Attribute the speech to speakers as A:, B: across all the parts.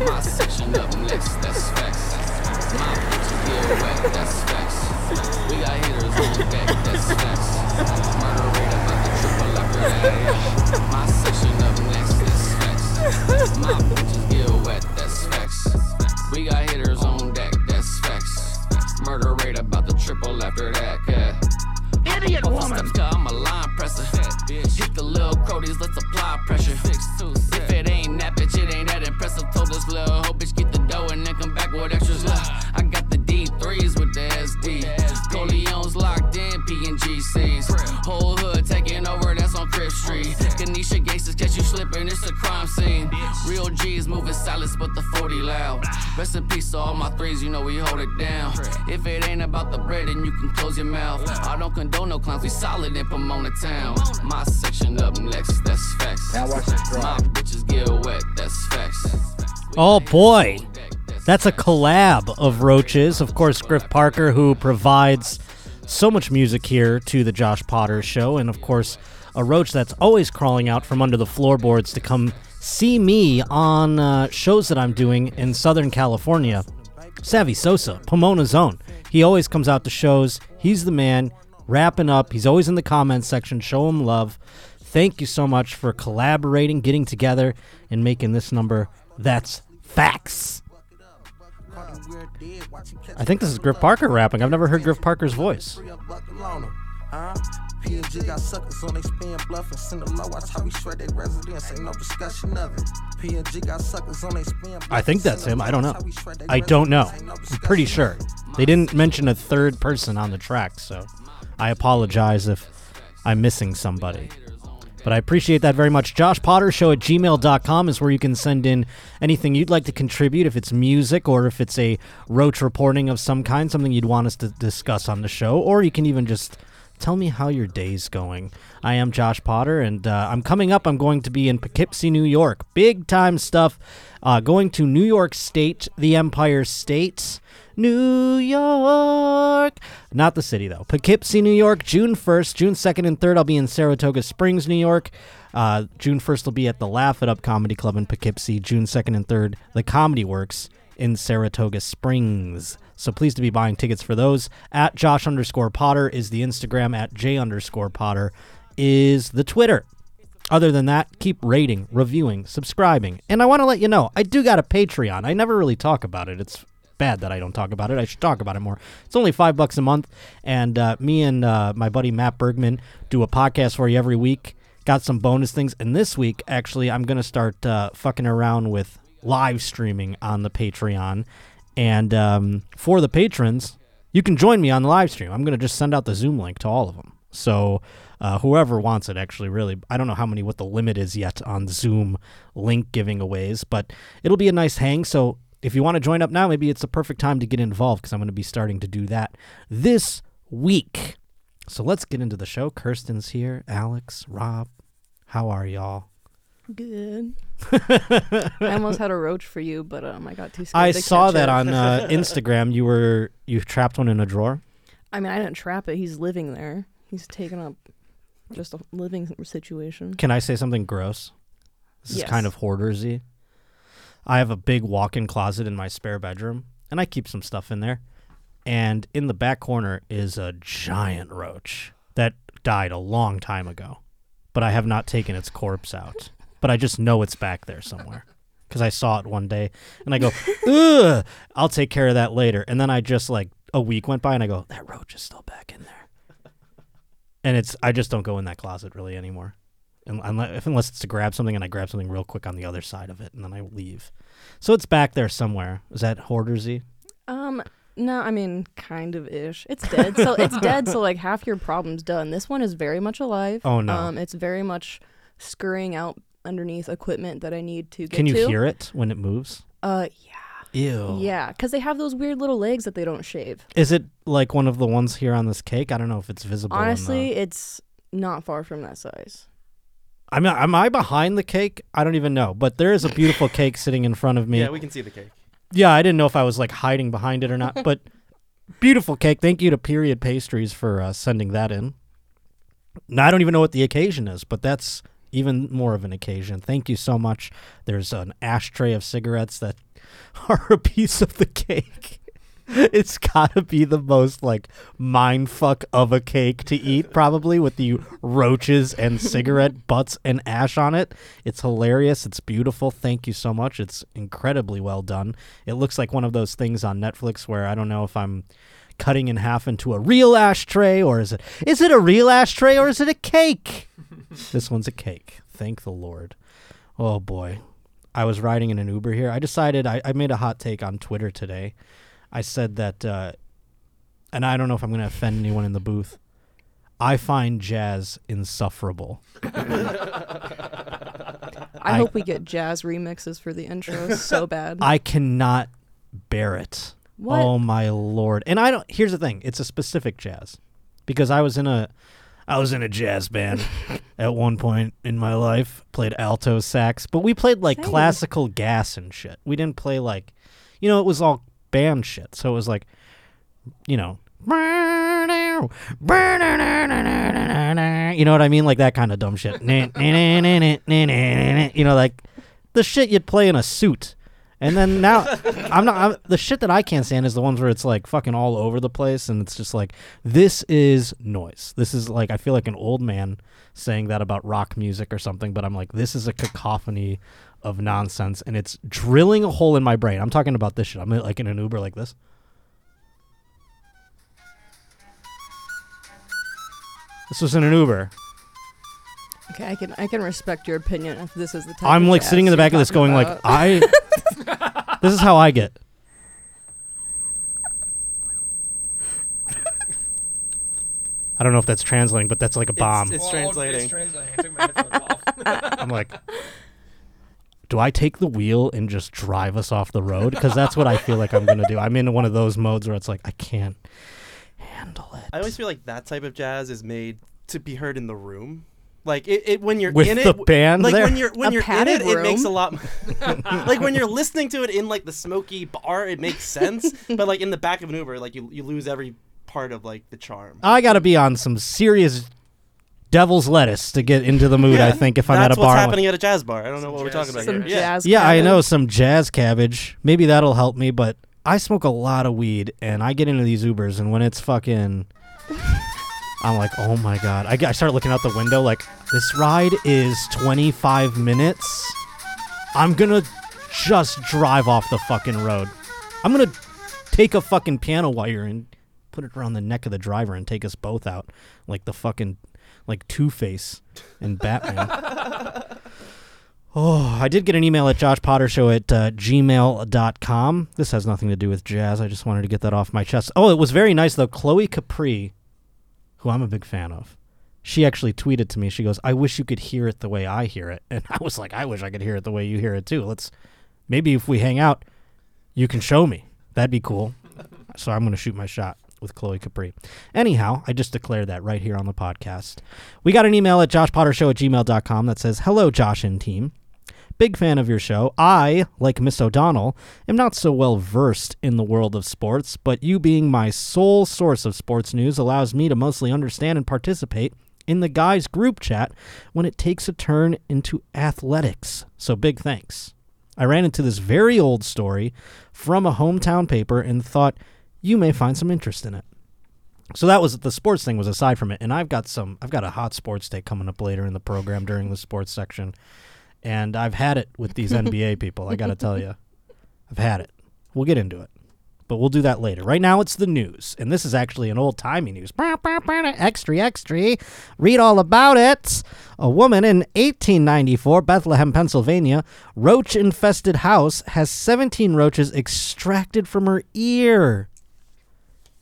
A: My section up next, that's facts. My bitches get wet, that's facts. We got hitters on deck, that's facts. Murder rate about the triple after that. My peace to all my threes, you know we hold it down. If it ain't about the bread, then you can close your mouth. I don't condone no clowns, we solid in Pomona town. My section up next, that's facts.
B: Now watch this
A: My bitches get wet, that's facts.
C: Oh boy. That's a collab of Roaches. Of course, Griff Parker, who provides so much music here to the Josh Potter show. And of course, a Roach that's always crawling out from under the floorboards to come see me on uh, shows that I'm doing in Southern California. Savvy Sossa, Pomona Zone. He always comes out to shows. He's the man, wrapping up. He's always in the comments section. Show him love. Thank you so much for collaborating, getting together, and making this number. That's facts. I think this is Griff Parker rapping. I've never heard Griff Parker's voice.
D: P&G got suckers on they spin bluff and send a low. Watch how we shred their residence. Ain't no discussion of it. P&G got suckers on they spin bluff
C: I think that's him. I don't know.
D: Watch how we shred they
C: I don't know.
D: residence. Ain't no
C: I'm pretty sure. They didn't mention a third person on the track, so I apologize if I'm missing somebody. But I appreciate that very much. Josh Potter Show at gmail.com is where you can send in anything you'd like to contribute, if it's music or if it's a roach reporting of some kind, something you'd want us to discuss on the show, or you can even just tell me how your day's going. I am Josh Potter, and uh, I'm coming up. I'm going to be in Poughkeepsie, New York. Big time stuff. Uh, going to New York State, the Empire State. New York. Not the city, though. Poughkeepsie, New York, June 1st. June 2nd and 3rd, I'll be in Saratoga Springs, New York. Uh, June 1st will be at the Laugh It Up Comedy Club in Poughkeepsie. June 2nd and 3rd, the Comedy Works in Saratoga Springs. So pleased to be buying tickets for those. At Josh underscore Potter is the Instagram. At J underscore Potter is the Twitter. Other than that, keep rating, reviewing, subscribing. And I want to let you know, I do got a Patreon. I never really talk about it. It's bad that I don't talk about it. I should talk about it more. It's only five bucks a month, and uh, me and uh, my buddy Matt Bergman do a podcast for you every week. Got some bonus things, and this week, actually, I'm gonna start uh, fucking around with live streaming on the Patreon. And um, for the patrons, you can join me on the live stream. I'm gonna just send out the Zoom link to all of them. So uh, whoever wants it, actually, really, I don't know how many, what the limit is yet on Zoom link giving aways, but it'll be a nice hang. So if you want to join up now, maybe it's the perfect time to get involved because I'm going to be starting to do that this week. So let's get into the show. Kirsten's here, Alex, Rob. How are y'all?
E: Good. I almost had a roach for you, but um, I got too scared.
C: I
E: to
C: saw
E: catch
C: that
E: it.
C: on uh, Instagram. You were you trapped one in a drawer.
E: I mean, I didn't trap it. He's living there. He's taken up just a living situation.
C: Can I say something gross? This is kind of hoardersy. I have a big walk-in closet in my spare bedroom, and I keep some stuff in there. And in the back corner is a giant roach that died a long time ago, but I have not taken its corpse out. But I just know it's back there somewhere because I saw it one day, and I go, "Ugh, I'll take care of that later." And then I just like a week went by, and I go, "That roach is still back in there." And it's I just don't go in that closet really anymore unless, unless it's to grab something and I grab something real quick on the other side of it and then I leave. So it's back there somewhere. Is that hoardersy?
E: Um, no, I mean, kind of ish. It's dead. So it's dead. So like half your problem's done. This one is very much alive.
C: Oh, no.
E: Um, it's very much scurrying out underneath equipment that I need to get
C: Can you
E: to.
C: hear it when it moves?
E: Uh, yeah.
C: Ew.
E: yeah, because they have those weird little legs that they don't shave.
C: Is it like one of the ones here on this cake? I don't know if it's visible. in the-
E: Honestly, it's not far from that size.
C: I mean, am I behind the cake? I don't even know. But there is a beautiful cake sitting in front of me.
F: Yeah, we can see the cake.
C: Yeah, I didn't know if I was like hiding behind it or not, but beautiful cake. Thank you to Period Pastries for uh, sending that in. Now I don't even know what the occasion is, but that's even more of an occasion. Thank you so much. There's an ashtray of cigarettes that are a piece of the cake. It's gotta be the most like mind fuck of a cake to eat, probably with the roaches and cigarette butts and ash on it. It's hilarious. It's beautiful. Thank you so much. It's incredibly well done. It looks like one of those things on Netflix where I don't know if I'm cutting in half into a real ashtray or is it is it a real ashtray or is it a cake? this one's a cake. Thank the Lord. Oh boy. I was riding in an Uber here. I decided I, I made a hot take on Twitter today. I said that, uh, and I don't know if I'm going to offend anyone in the booth. I find jazz insufferable.
E: I,
C: I-
E: hope we get jazz remixes for the intro so bad.
C: I cannot bear it.
E: What?
C: Oh my lord! And I don't. Here's the thing: it's a specific jazz, because I was in a, I was in a jazz band at one point in my life. Played alto sax, but we played like
E: Same.
C: classical gas and shit. We didn't play like, you know, it was all band shit. So it was like, you know. You know what I mean? Like that kind of dumb shit. You know, like the shit you'd play in a suit. And then now, I'm not. I'm, the shit that I can't stand is the ones where it's like fucking all over the place, and it's just like this is noise. This is like I feel like an old man saying that about rock music or something. But I'm like, this is a cacophony of nonsense, and it's drilling a hole in my brain. I'm talking about this shit. I'm like in an Uber like this. This was in an Uber.
E: okay, I can I can respect your opinion if this is the type.
C: I'm like sitting in the back of this going like. I This is how I get. I don't know if that's translating, but that's like a bomb.
B: It's
F: Well,
B: translating.
F: It's translating. I took my headphones off.
C: I'm like Do I take the wheel and just drive us off the road? Because that's what I feel like I'm gonna do. I'm in one of those modes where it's like I can't handle it.
B: I always feel like that type of jazz is made to be heard in the room. Like it, it when you're
C: With
B: in
C: the
B: it,
C: band
B: like
C: there?
B: when you're when
E: A
B: you're in
E: padded
B: it, it makes a lot. like when you're listening to it in like the smoky bar, it makes sense. but like in the back of an Uber, like you you lose every part of like the charm.
C: I gotta be on some serious devil's lettuce to get into the mood, I think, if I'm at a
B: what's
C: bar.
B: What's happening at a jazz bar. I don't know what we're talking about
E: some
B: here. Yeah.
E: jazz.
C: Yeah, I know some jazz cabbage. Maybe that'll help me, but I smoke a lot of weed and I get into these Ubers and when it's fucking I'm like, "Oh my god." I, I start looking out the window like this ride is 25 minutes. I'm going to just drive off the fucking road. I'm going to take a fucking piano wire and put it around the neck of the driver and take us both out like the fucking like Two-Face and Batman. Oh, I did get an email at joshpottershow at uh, gmail.com. This has nothing to do with jazz. I just wanted to get that off my chest. Oh, it was very nice, though. Chloe Capri, who I'm a big fan of, she actually tweeted to me. She goes, I wish you could hear it the way I hear it. And I was like, I wish I could hear it the way you hear it, too. Let's maybe if we hang out, you can show me. That'd be cool. So I'm going to shoot my shot with Chloe Capri. Anyhow, I just declared that right here on the podcast. We got an email at joshpottershow at gmail.com that says, Hello, Josh and team. Big fan of your show. I, like Miss O'Donnell, am not so well versed in the world of sports, but you being my sole source of sports news allows me to mostly understand and participate in the guys' group chat when it takes a turn into athletics. So big thanks. I ran into this very old story from a hometown paper and thought you may find some interest in it. So that was the sports thing was aside from it, and I've got some I've got a hot sports take coming up later in the program during the sports section, and I've had it with these NBA people. I got to tell you, I've had it. We'll get into it, but we'll do that later. Right now, it's the news, and this is actually an old timey news. Extra, extra. Read all about it. A woman in 1894, Bethlehem, Pennsylvania, roach infested house has 17 roaches extracted from her ear.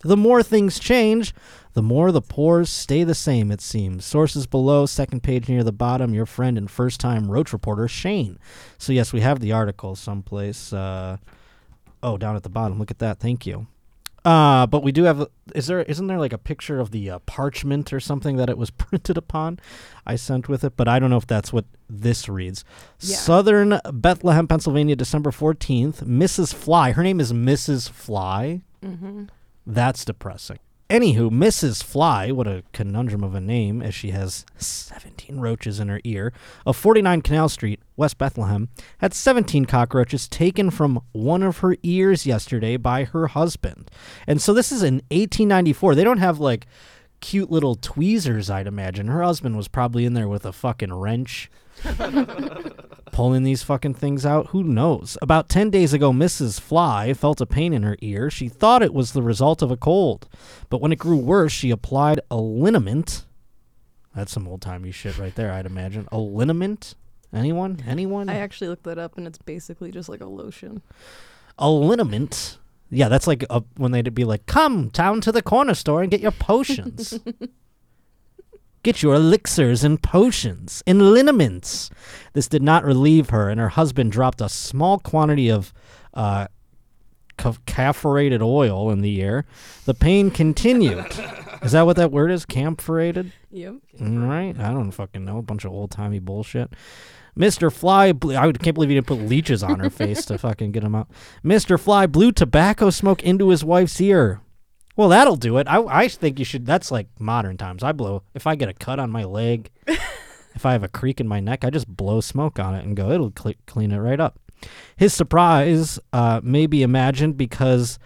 C: The more things change, the more the pores stay the same, it seems. Sources below, second page near the bottom, your friend and first time roach reporter, Shane. So, yes, we have the article someplace. Uh, oh, down at the bottom. Look at that. Thank you. Uh, but we do have. Is there? Isn't there like a picture of the uh, parchment or something that it was printed upon? I sent with it, but I don't know if that's what this reads.
E: Yeah.
C: Southern Bethlehem, Pennsylvania, December fourteenth. Mrs. Fly. Her name is Mrs. Fly.
E: Mm-hmm.
C: That's depressing. Anywho, Mrs. Fly, what a conundrum of a name, as she has 17 roaches in her ear, of 49 Canal Street, West Bethlehem, had 17 cockroaches taken from one of her ears yesterday by her husband. And so this is in 1894. They don't have like cute little tweezers, I'd imagine. Her husband was probably in there with a fucking wrench pulling these fucking things out. Who knows? About 10 days ago, Mrs. Fly felt a pain in her ear. She thought it was the result of a cold. But when it grew worse, she applied a liniment. That's some old timey shit right there, I'd imagine. A liniment? Anyone? Anyone?
E: I actually looked that up, and it's basically just like a lotion.
C: a liniment. Yeah, that's like a, when they'd be like, "Come down to the corner store and get your potions. get your elixirs and potions and liniments." This did not relieve her, and her husband dropped a small quantity of uh, camphorated oil in the air. The pain continued. is that what that word is? Camphorated.
E: Yep.
C: Right? I don't fucking know. A bunch of old timey bullshit. Mr. Fly, I can't believe he didn't put leeches on her face to fucking get him out. Mr. Fly blew tobacco smoke into his wife's ear. Well, that'll do it. I, I think you should. That's like modern times. I blow if I get a cut on my leg, if I have a creak in my neck, I just blow smoke on it and go. It'll cle clean it right up. His surprise uh, may be imagined because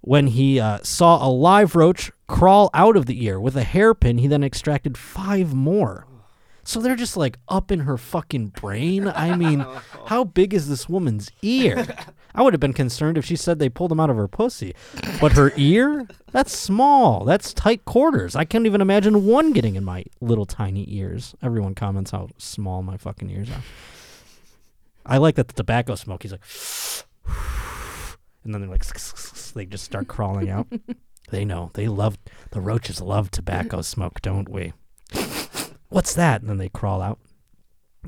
C: when he uh, saw a live roach crawl out of the ear with a hairpin, he then extracted five more. So they're just like up in her fucking brain. I mean, how big is this woman's ear? I would have been concerned if she said they pulled them out of her pussy. But her ear? That's small. That's tight quarters. I can't even imagine one getting in my little tiny ears. Everyone comments how small my fucking ears are. I like that the tobacco smoke. He's like, and then they're like, they just start crawling out. They know. They love, the roaches love tobacco smoke, don't we? What's that? And then they crawl out.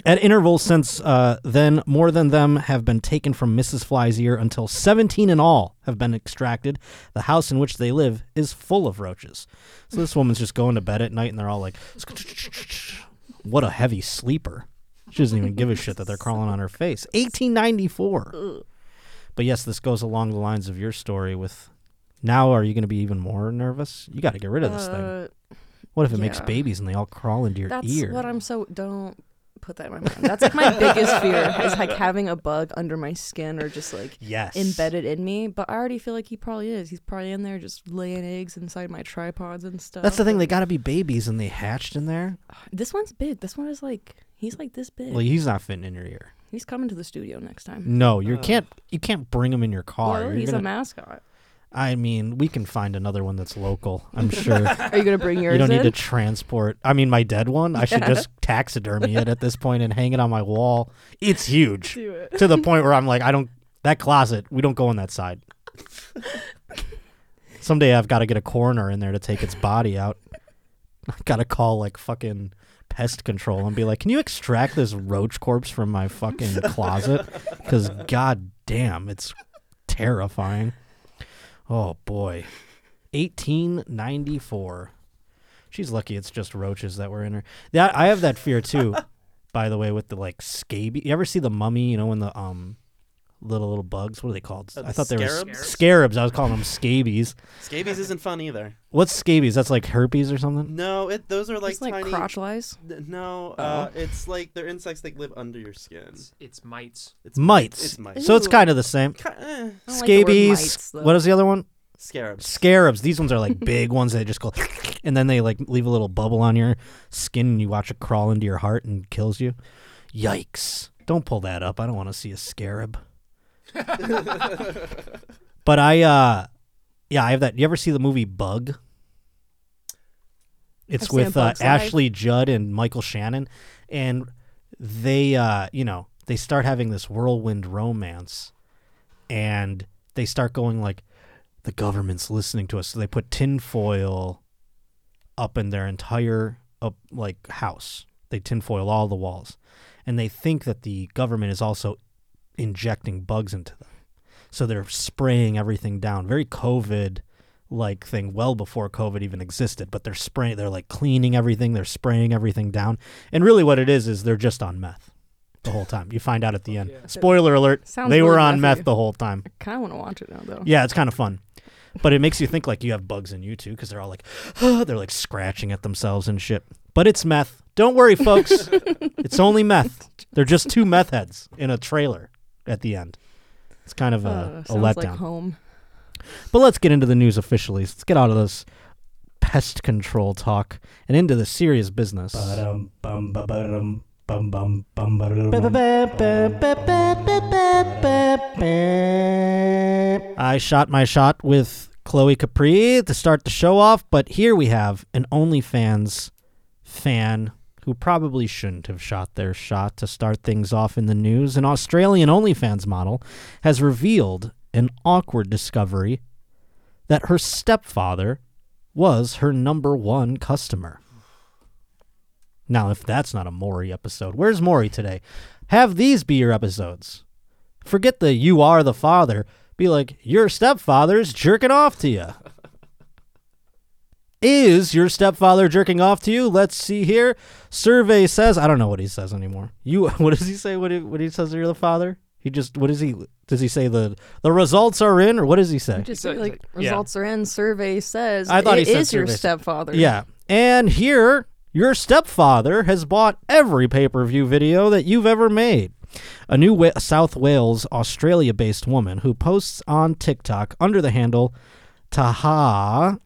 C: At intervals since uh, then, more than them have been taken from Mrs. Fly's ear until 17 in all have been extracted. The house in which they live is full of roaches. So this woman's just going to bed at night and they're all like, what a heavy sleeper. She doesn't even give a shit that they're crawling on her face. 1894. But yes, this goes along the lines of your story with now are you going to be even more nervous? You got to get rid of this thing.
E: Uh,
C: What if it makes babies and they all crawl into your
E: That's
C: ear?
E: what I'm so don't put that in my mind. That's like my biggest fear is like having a bug under my skin or just like
C: yes.
E: embedded in me. But I already feel like he probably is. He's probably in there just laying eggs inside my tripods and stuff.
C: That's the thing. They got to be babies and they hatched in there.
E: This one's big. This one is like he's like this big.
C: Well, he's not fitting in your ear.
E: he's coming to the studio next time.
C: No, you
B: Oh.
C: can't. You can't bring him in your car.
E: Well, he's
C: gonna-
E: a mascot.
C: I mean, we can find another one that's local. I'm sure.
E: Are you gonna bring yours
C: you don't
E: in?
C: need to transport. I mean, my dead one. I should just taxidermy it at this point and hang it on my wall. It's huge
E: it.
C: to the point where I'm like, I don't. That closet, we don't go on that side. Someday I've got to get a coroner in there to take its body out. I got to call like fucking pest control and be like, "Can you extract this roach corpse from my fucking closet?" Because god damn, it's terrifying. Oh boy, 1894. She's lucky it's just roaches that were in her. Yeah, I have that fear too. by the way, with the like scabies. You ever see the mummy? You know when the um little little bugs. What are they called?
B: Uh,
C: I
B: the
C: thought they were
B: scarabs?
C: scarabs. I was calling them scabies.
B: Scabies isn't fun either.
C: What's scabies? That's like herpes or something.
B: No, it those are like
E: It's like
B: tiny.
E: crotch lice.
B: N- No,
E: Oh.
B: uh, it's like they're insects that live under your skin.
F: It's, it's mites.
B: It's
C: Mites.
B: It's mites.
C: So it's
E: Ew.
C: kind of the same.
B: Ki- eh,
E: I don't like the
C: Scabies.
E: mites, though.
C: what is the other one?
B: scarabs.
C: Scarabs. These ones are like big ones that just go, and then they like leave a little bubble on your skin, and you watch it crawl into your heart and kills you. Yikes! Don't pull that up. I don't want to see a scarab. but I, uh yeah, I have that. You ever see the movie Bug? It's
E: I've
C: with uh, Ashley Judd and Michael Shannon, and they, uh, you know, they start having this whirlwind romance, and they start going like, the government's listening to us, so they put tinfoil up in their entire up like house. They tinfoil all the walls, and they think that the government is also injecting bugs into them. So they're spraying everything down. Very COVID like thing well before COVID even existed, but they're spraying they're like cleaning everything, they're spraying everything down. And really what it is is they're just on meth the whole time. You find out at the end.
F: yeah.
C: Spoiler alert,
E: Sounds
C: they were on meth the whole time.
E: I kind of want to watch it now, though.
C: Yeah, it's kind of fun. but it makes you think like you have bugs in you too because they're all like they're like scratching at themselves and shit. But it's meth. Don't worry, folks. it's only meth. They're just two meth heads in a trailer at the end. It's kind of a,
E: Uh,
C: a letdown.
E: like home.
C: But let's get into the news officially. Let's get out of this pest control talk and into the serious business. I shot my shot with Chloe Capri to start the show off, but here we have an OnlyFans fan who probably shouldn't have shot their shot to start things off in the news. An Australian OnlyFans model has revealed an awkward discovery that her stepfather was her number one customer. Now, if that's not a Maury episode, where's Maury today? Have these be your episodes. Forget the you are the father. Be like, your stepfather's jerking off to you. Is your stepfather jerking off to you? Let's see here. Survey says, I don't know what he says anymore. You, what does he say What he, when he says you're the father? He just, what does he, does he say the, the results are in or what does he say?
E: Just
F: So-
E: like
F: yeah.
E: results are in. Survey says
C: I thought he
E: it
C: said
E: is your
C: survey.
E: stepfather.
C: Yeah. And here, your stepfather has bought every pay per view video that you've ever made. A new Wa- South Wales, Australia based woman who posts on TikTok under the handle Taha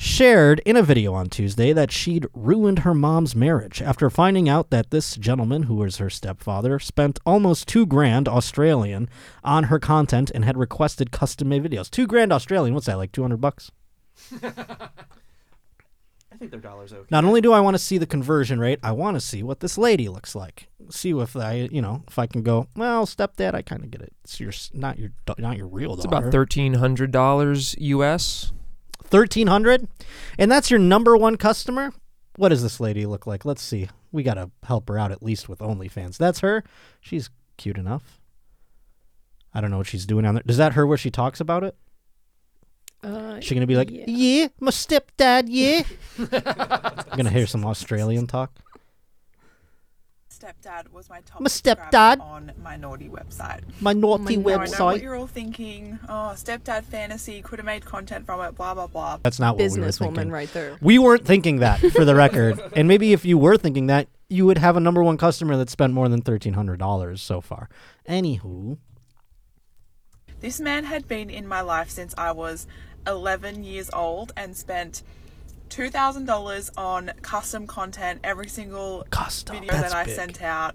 C: shared in a video on Tuesday that she'd ruined her mom's marriage after finding out that this gentleman, who was her stepfather, spent almost two grand Australian on her content and had requested custom made videos. Two grand Australian, what's that, like 200 bucks?
B: I think their dollars okay.
C: Not only do I want to see the conversion rate, I want to see what this lady looks like. See if I, you know, if I can go. Well, stepdad, I kind of get it. It's your not your not your real
F: It's
C: daughter.
F: about thirteen hundred dollars US.
C: Thirteen hundred, and that's your number one customer. What does this lady look like? Let's see. We gotta help her out at least with OnlyFans. That's her. She's cute enough. I don't know what she's doing on there. Is that her where she talks about it?
E: Uh,
C: she gonna be like,
E: yeah.
C: yeah, my stepdad, yeah. I'm gonna hear some Australian talk.
G: Stepdad was my top
C: My
G: subscriber
C: stepdad.
G: on my naughty website.
C: My naughty
E: my
G: Now, I know what
C: website.
G: you're all thinking. Oh, stepdad fantasy could have made content from it. Blah blah blah.
C: That's not what we were thinking.
E: businesswoman right there.
C: We weren't thinking that, for the record. and maybe if you were thinking that, you would have a number one customer that spent more than thirteen hundred dollars so far. Anywho,
G: This man had been in my life since I was 11 years old and spent $2,000 on custom content every single
C: Custom,
G: video
C: that's
G: that I
C: big.
G: sent out.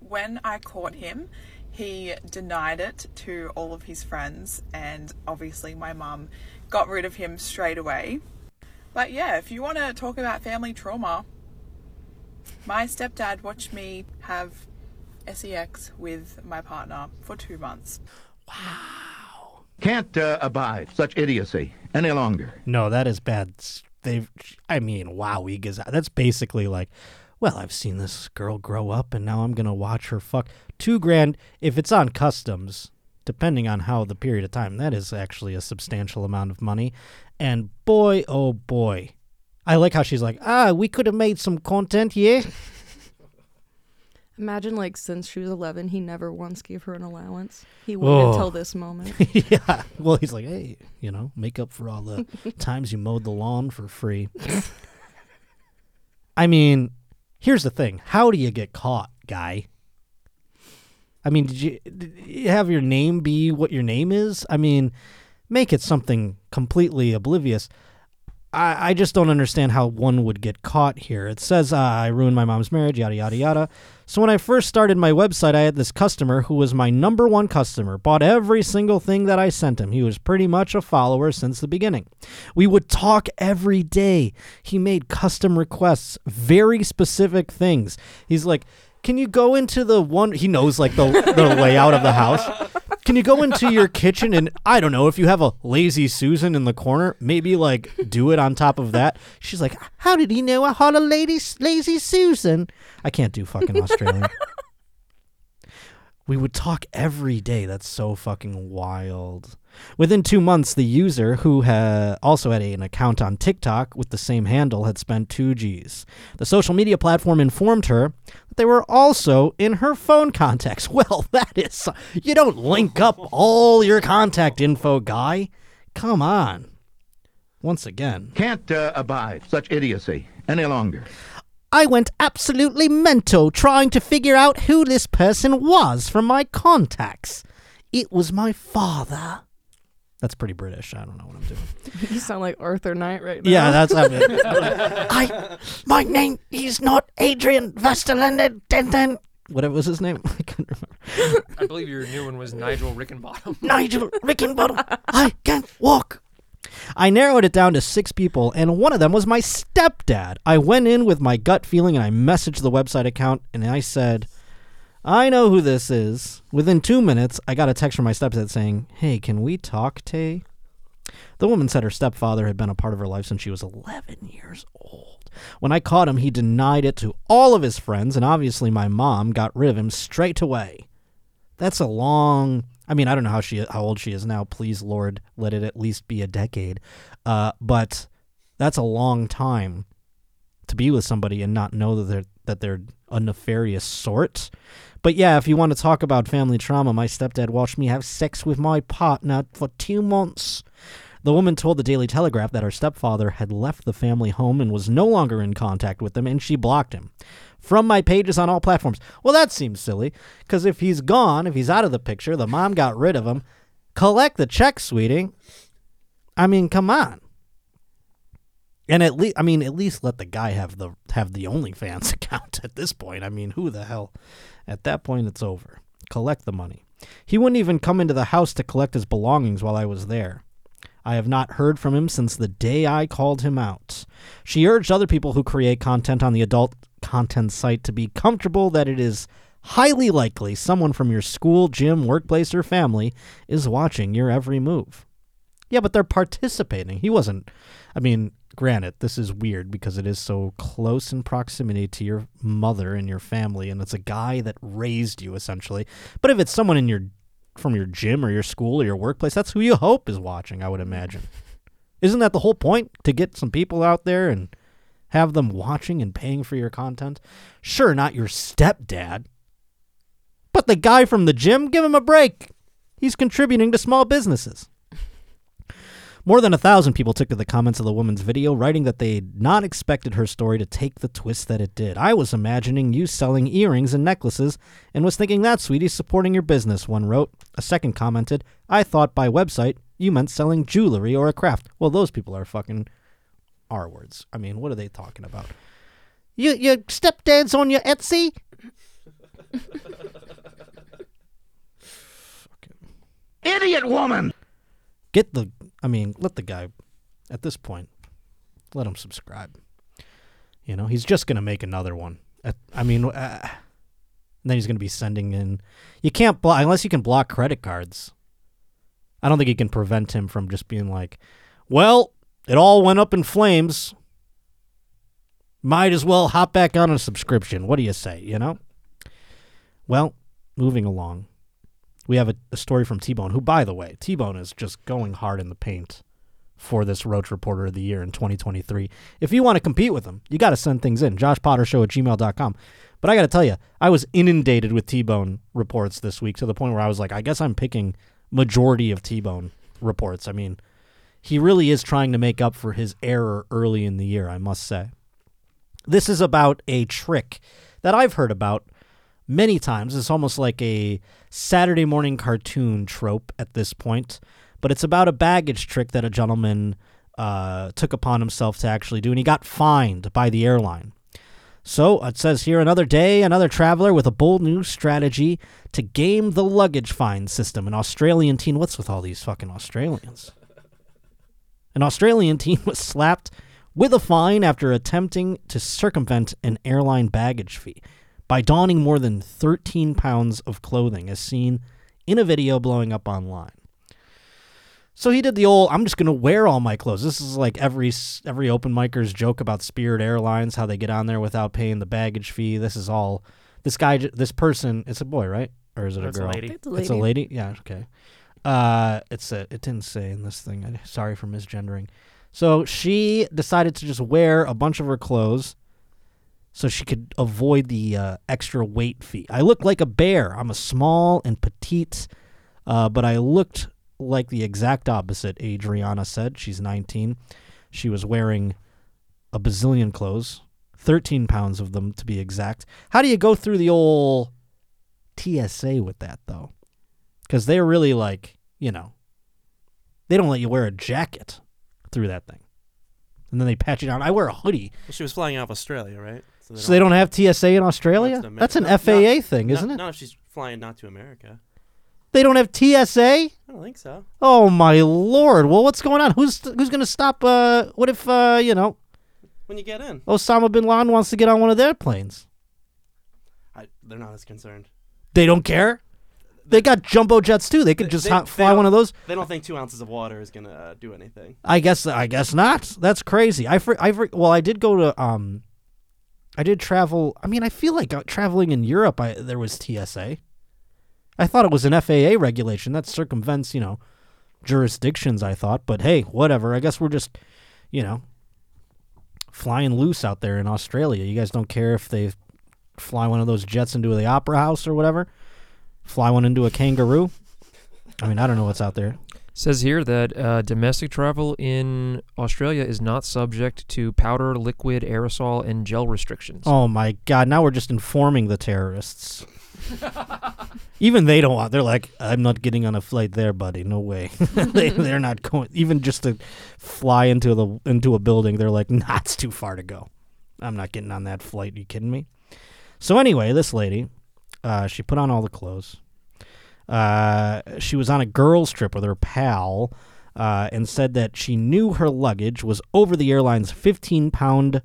G: When I caught him, he denied it to all of his friends, and obviously, my mum got rid of him straight away. But yeah, if you want to talk about family trauma, my stepdad watched me have sex with my partner for two months. Wow.
H: Can't uh, abide such idiocy any longer.
C: no, that is bad. They've, I mean, wow, Egas, that's basically like, well, I've seen this girl grow up, and now I'm gonna watch her fuck two grand. If it's on customs, depending on how the period of time, that is actually a substantial amount of money. And boy, oh boy, I like how she's like, ah, we could have made some content, yeah.
E: Imagine like since she was 11, he never once gave her an allowance. He waited
C: Oh.
E: until this moment.
C: yeah. Well, he's like, hey, you know, make up for all the times you mowed the lawn for free. I mean, here's the thing: how do you get caught, guy? I mean, did you, did you have your name be what your name is? I mean, make it something completely oblivious. I, I just don't understand how one would get caught here. It says uh, I ruined my mom's marriage, yada yada yada. So when I first started my website, I had this customer who was my number one customer, bought every single thing that I sent him. He was pretty much a follower since the beginning. We would talk every day. He made custom requests, very specific things. He's like, "Can you go into the one?" He knows like the the layout of the house. Can you go into your kitchen and I don't know if you have a lazy Susan in the corner, maybe like do it on top of that. She's like, "How did he know I had a lady lazy Susan?" I can't do fucking Australian. We would talk every day. That's so fucking wild. Within two months, the user, who ha- also had a- an account on TikTok with the same handle, had spent two G's. The social media platform informed her that they were also in her phone contacts. Well, that is. You don't link up all your contact info, guy. come on. Once again.
H: Can't uh, abide such idiocy any longer.
C: I went absolutely mental trying to figure out who this person was from my contacts. It was my father. That's pretty British. I don't know what I'm doing.
E: You sound like Arthur Knight right now.
C: Yeah, that's I mean, I. My name is not Adrian Vesterlanden. Whatever was his name? I can't remember.
F: I believe your new one was Nigel Rickenbottom.
C: Nigel Rickenbottom. I can't walk. I narrowed it down to six people, and one of them was my stepdad. I went in with my gut feeling and I messaged the website account and I said, I know who this is. Within two minutes, I got a text from my stepdad saying, Hey, can we talk, Tay? The woman said her stepfather had been a part of her life since she was 11 years old. When I caught him, he denied it to all of his friends, and obviously my mom got rid of him straight away. That's a long. I mean, I don't know how she how old she is now. Please, Lord, let it at least be a decade. Uh, but that's a long time to be with somebody and not know that they're that they're a nefarious sort. But yeah, if you want to talk about family trauma, my stepdad watched me have sex with my partner for two months. The woman told the Daily Telegraph that her stepfather had left the family home and was no longer in contact with them, and she blocked him from my pages on all platforms. Well, that seems silly, because if he's gone, if he's out of the picture, the mom got rid of him. Collect the check, sweetie. I mean, come on. And at least, I mean, at least let the guy have the have the OnlyFans account at this point. I mean, who the hell? At that point, it's over. Collect the money. He wouldn't even come into the house to collect his belongings while I was there. I have not heard from him since the day I called him out. She urged other people who create content on the adult content site to be comfortable that it is highly likely someone from your school, gym, workplace, or family is watching your every move. Yeah, but they're participating. He wasn't. I mean, granted, this is weird because it is so close in proximity to your mother and your family, and it's a guy that raised you essentially. But if it's someone in your from your gym or your school or your workplace, that's who you hope is watching, I would imagine. Isn't that the whole point? To get some people out there and have them watching and paying for your content? Sure, not your stepdad. But the guy from the gym, give him a break. He's contributing to small businesses. More than a thousand people took to the comments of the woman's video, writing that they'd not expected her story to take the twist that it did. I was imagining you selling earrings and necklaces and was thinking that sweetie's supporting your business, one wrote. A second commented, I thought by website you meant selling jewelry or a craft. Well, those people are fucking R words. I mean, what are they talking about? You your stepdad's on your Etsy?
H: Idiot woman!
C: Get the I mean, let the guy at this point let him subscribe. You know, he's just going to make another one. I mean, uh, then he's going to be sending in You can't block unless you can block credit cards. I don't think you can prevent him from just being like, "Well, it all went up in flames. Might as well hop back on a subscription. What do you say, you know?" Well, moving along we have a, a story from T Bone, who, by the way, T Bone is just going hard in the paint for this Roach Reporter of the Year in 2023. If you want to compete with him, you got to send things in. JoshPotterShow at gmail.com. But I got to tell you, I was inundated with T Bone reports this week to the point where I was like, I guess I'm picking majority of T Bone reports. I mean, he really is trying to make up for his error early in the year, I must say. This is about a trick that I've heard about many times. It's almost like a Saturday morning cartoon trope at this point, but it's about a baggage trick that a gentleman uh, took upon himself to actually do, and he got fined by the airline. So it says here another day, another traveler with a bold new strategy to game the luggage fine system. An Australian teen, what's with all these fucking Australians? An Australian teen was slapped with a fine after attempting to circumvent an airline baggage fee by donning more than 13 pounds of clothing, as seen in a video blowing up online. So he did the old I'm just going to wear all my clothes. This is like every every open micer's joke about Spirit Airlines how they get on there without paying the baggage fee. This is all this guy this person, it's a boy, right? Or is it
F: That's
C: a
F: a
C: girl?
F: lady.
E: It's a
C: It's a
E: lady.
C: lady? Yeah, okay. Uh it's a it didn't say in this thing. I, sorry for misgendering. So she decided to just wear a bunch of her clothes so she could avoid the uh, extra weight fee. I look like a bear. I'm a small and petite, uh, but I looked like the exact opposite, Adriana said. She's 19. She was wearing a bazillion clothes, 13 pounds of them to be exact. How do you go through the old TSA with that, though? Because they're really like, you know, they don't let you wear a jacket through that thing. And then they pat you down. I wear a hoodie.
B: Well, she was flying out of Australia, right?
C: So they don't have TSA in Australia?
B: That's an
C: That's an FAA
B: no,
C: thing, isn't it?
B: No, she's flying not to America.
C: They don't have TSA?
B: I don't think so.
C: Oh my lord! Well, what's going on? Who's who's gonna stop? Uh, what if uh, you know,
B: When you get in,
C: Osama bin Laden wants to get on one of their planes?
B: I, they're not as concerned.
C: They don't care. They got jumbo jets too. They could just
B: They- they
C: fly one of those.
B: They don't think two ounces of water is gonna uh, do anything.
C: I guess I guess not. That's crazy. I for, I for, well, I did go to um, I did travel. I mean, I feel like uh, traveling in Europe. I there was TSA. I thought it was an FAA regulation that circumvents you know jurisdictions. I thought, but hey, whatever. I guess we're just you know flying loose out there in Australia. You guys don't care if they fly one of those jets into the opera house or whatever. Fly one into a kangaroo. I mean, I don't know what's out there.
F: Says here that uh, domestic travel in Australia is not subject to powder, liquid, aerosol, and gel restrictions.
C: Oh my god, now we're just informing the terrorists. even they don't want they're like, I'm not getting on a flight there, buddy. No way. they they're not going even just to fly into the into a building, they're like, nah, it's too far to go. I'm not getting on that flight. Are you kidding me? So anyway, this lady, uh, she put on all the clothes. Uh, she was on a girls' trip with her pal, uh, and said that she knew her luggage was over the airline's 15 pound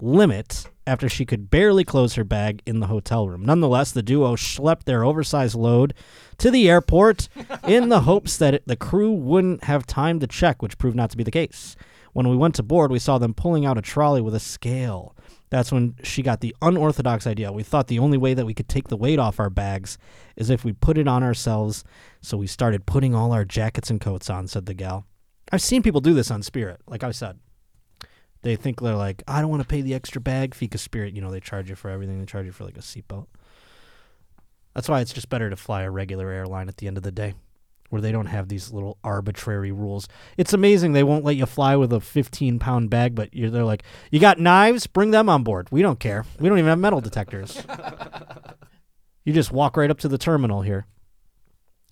C: limit after she could barely close her bag in the hotel room. Nonetheless, the duo schlepped their oversized load to the airport in the hopes that it, the crew wouldn't have time to check, which proved not to be the case. When we went to board, we saw them pulling out a trolley with a scale. That's when she got the unorthodox idea. We thought the only way that we could take the weight off our bags is if we put it on ourselves. So we started putting all our jackets and coats on, said the gal. I've seen people do this on Spirit, like I said. They think they're like, I don't want to pay the extra bag fee 'cause Spirit, you know, they charge you for everything. They charge you for like a seatbelt. That's why it's just better to fly a regular airline at the end of the day, where they don't have these little arbitrary rules. It's amazing they won't let you fly with a 15 pound bag, but you're they're like, you got knives, bring them on board. We don't care. We don't even have metal detectors. you just walk right up to the terminal here.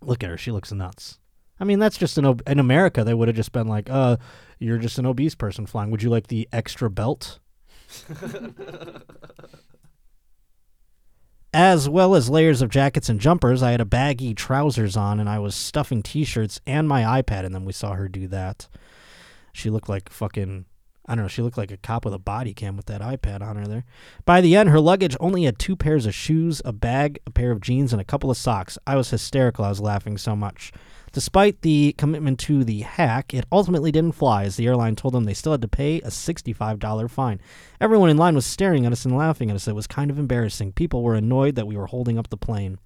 C: Look at her. She looks nuts. I mean, that's just an ob- in America. They would have just been like, "Uh, you're just an obese person flying. Would you like the extra belt?" As well as layers of jackets and jumpers, I had a baggy trousers on, and I was stuffing T-shirts and my iPad in them. We saw her do that. She looked like fucking. I don't know. She looked like a cop with a body cam with that iPad on her there. By the end, her luggage only had two pairs of shoes, a bag, a pair of jeans, and a couple of socks. I was hysterical. I was laughing so much. Despite the commitment to the hack, it ultimately didn't fly as the airline told them they still had to pay a $65 fine. Everyone in line was staring at us and laughing at us. It was kind of embarrassing. People were annoyed that we were holding up the plane.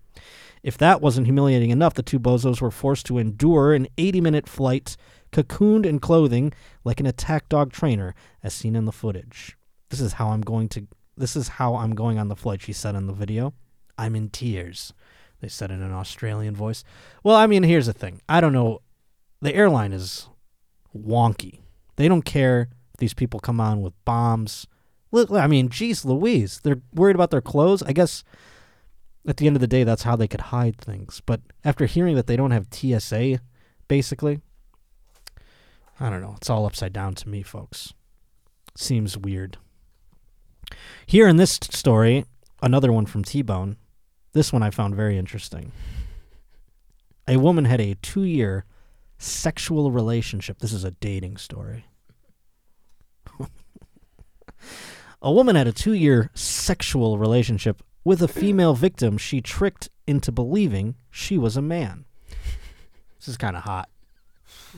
C: If that wasn't humiliating enough, the two bozos were forced to endure an 80 minute flight, cocooned in clothing like an attack dog trainer, as seen in the footage. This is how I'm going to. This is how I'm going on the flight, she said in the video. I'm in tears. They said in an Australian voice. Well, I mean, here's the thing. I don't know. The airline is wonky. They don't care if these people come on with bombs. Look, I mean, geez Louise. They're worried about their clothes. I guess at the end of the day, that's how they could hide things. But after hearing that they don't have TSA, basically, I don't know. It's all upside down to me, folks. Seems weird. Here in this story, another one from T Bone. This one I found very interesting. A woman had a two year sexual relationship. This is a dating story. a woman had a two year sexual relationship with a female victim she tricked into believing she was a man. This is kind of hot.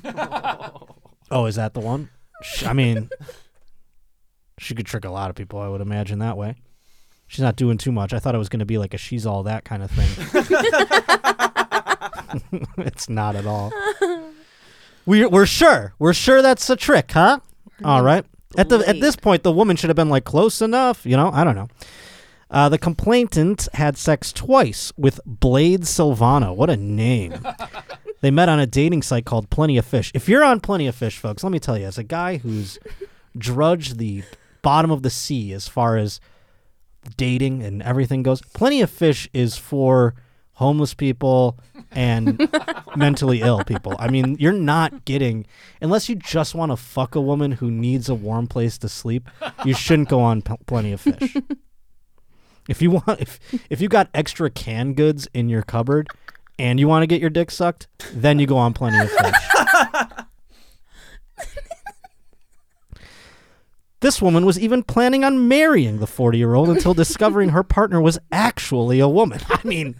C: oh, is that the one? I mean, she could trick a lot of people, I would imagine that way. She's not doing too much. I thought it was going to be like a she's all that kind of thing. it's not at all. We're we're sure. We're sure that's a trick, huh? All right. At the at this point, the woman should have been like close enough. You know, I don't know. Uh, the complainant had sex twice with Blade Silvano. What a name! They met on a dating site called Plenty of Fish. If you're on Plenty of Fish, folks, let me tell you, as a guy who's drudged the bottom of the sea as far as dating and everything goes, Plenty of Fish is for homeless people and mentally ill people. I mean, you're not getting unless you just want to fuck a woman who needs a warm place to sleep. You shouldn't go on P- Plenty of Fish. If you want, if if you got extra canned goods in your cupboard and you want to get your dick sucked, then you go on Plenty of Fish. This woman was even planning on marrying the 40 year old until discovering her partner was actually a woman. I mean,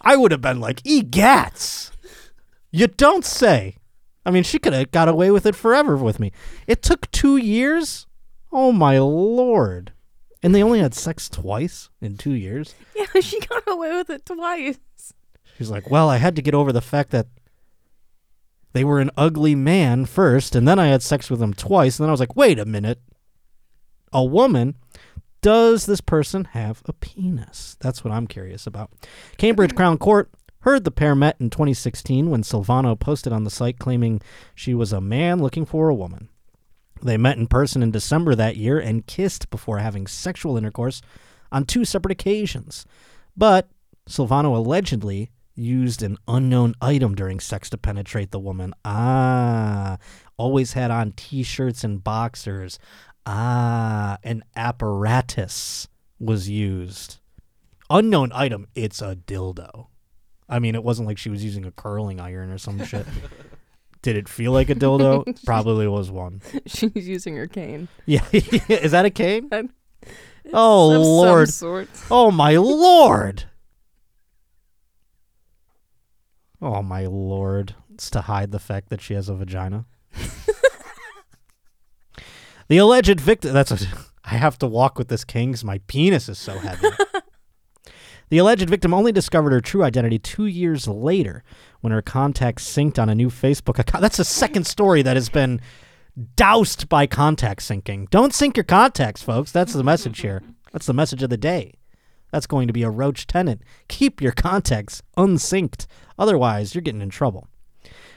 C: I would have been like, egats. You don't say. I mean, she could have got away with it forever with me. It took two years? Oh, my lord. And they only had sex twice in two years?
E: Yeah, she got away with it twice.
C: She's like, well, I had to get over the fact that they were an ugly man first, and then I had sex with them twice, and then I was like, wait a minute. A woman? Does this person have a penis? That's what I'm curious about. Cambridge Crown Court heard the pair met in 2016 when Silvano posted on the site claiming she was a man looking for a woman. They met in person in December that year and kissed before having sexual intercourse on two separate occasions. But Silvano allegedly used an unknown item during sex to penetrate the woman. Ah, always had on t shirts and boxers. Ah, an apparatus was used. Unknown item, it's a dildo. I mean, it wasn't like she was using a curling iron or some shit. Did it feel like a dildo? Probably was one.
E: She's using her cane.
C: Yeah, is that a cane?
E: Um,
C: Oh
E: Of some
C: lord!
E: sort.
C: Oh my lord! Oh my lord! It's to hide the fact that she has a vagina. The alleged victim. That's a. I have to walk with this king 'cause my penis is so heavy. the alleged victim only discovered her true identity two years later when her contacts synced on a new Facebook account. That's a second story that has been doused by contact syncing. Don't sync your contacts, folks. That's the message here. That's the message of the day. That's going to be a roach tenant. Keep your contacts unsynced. Otherwise, you're getting in trouble.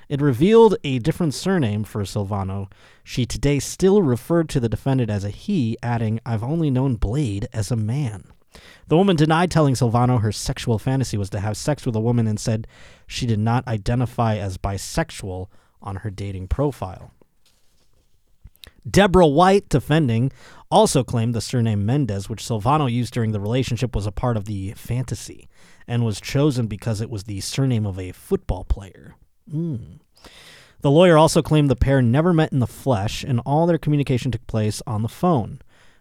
C: It revealed a different surname for Silvano. She today still referred to the defendant as a he, adding, I've only known Blade as a man. The woman denied telling Silvano her sexual fantasy was to have sex with a woman and said she did not identify as bisexual on her dating profile. Deborah White, defending, also claimed the surname Mendez, which Silvano used during the relationship, was a part of the fantasy and was chosen because it was the surname of a football player. Mm. The lawyer also claimed the pair never met in the flesh and all their communication took place on the phone,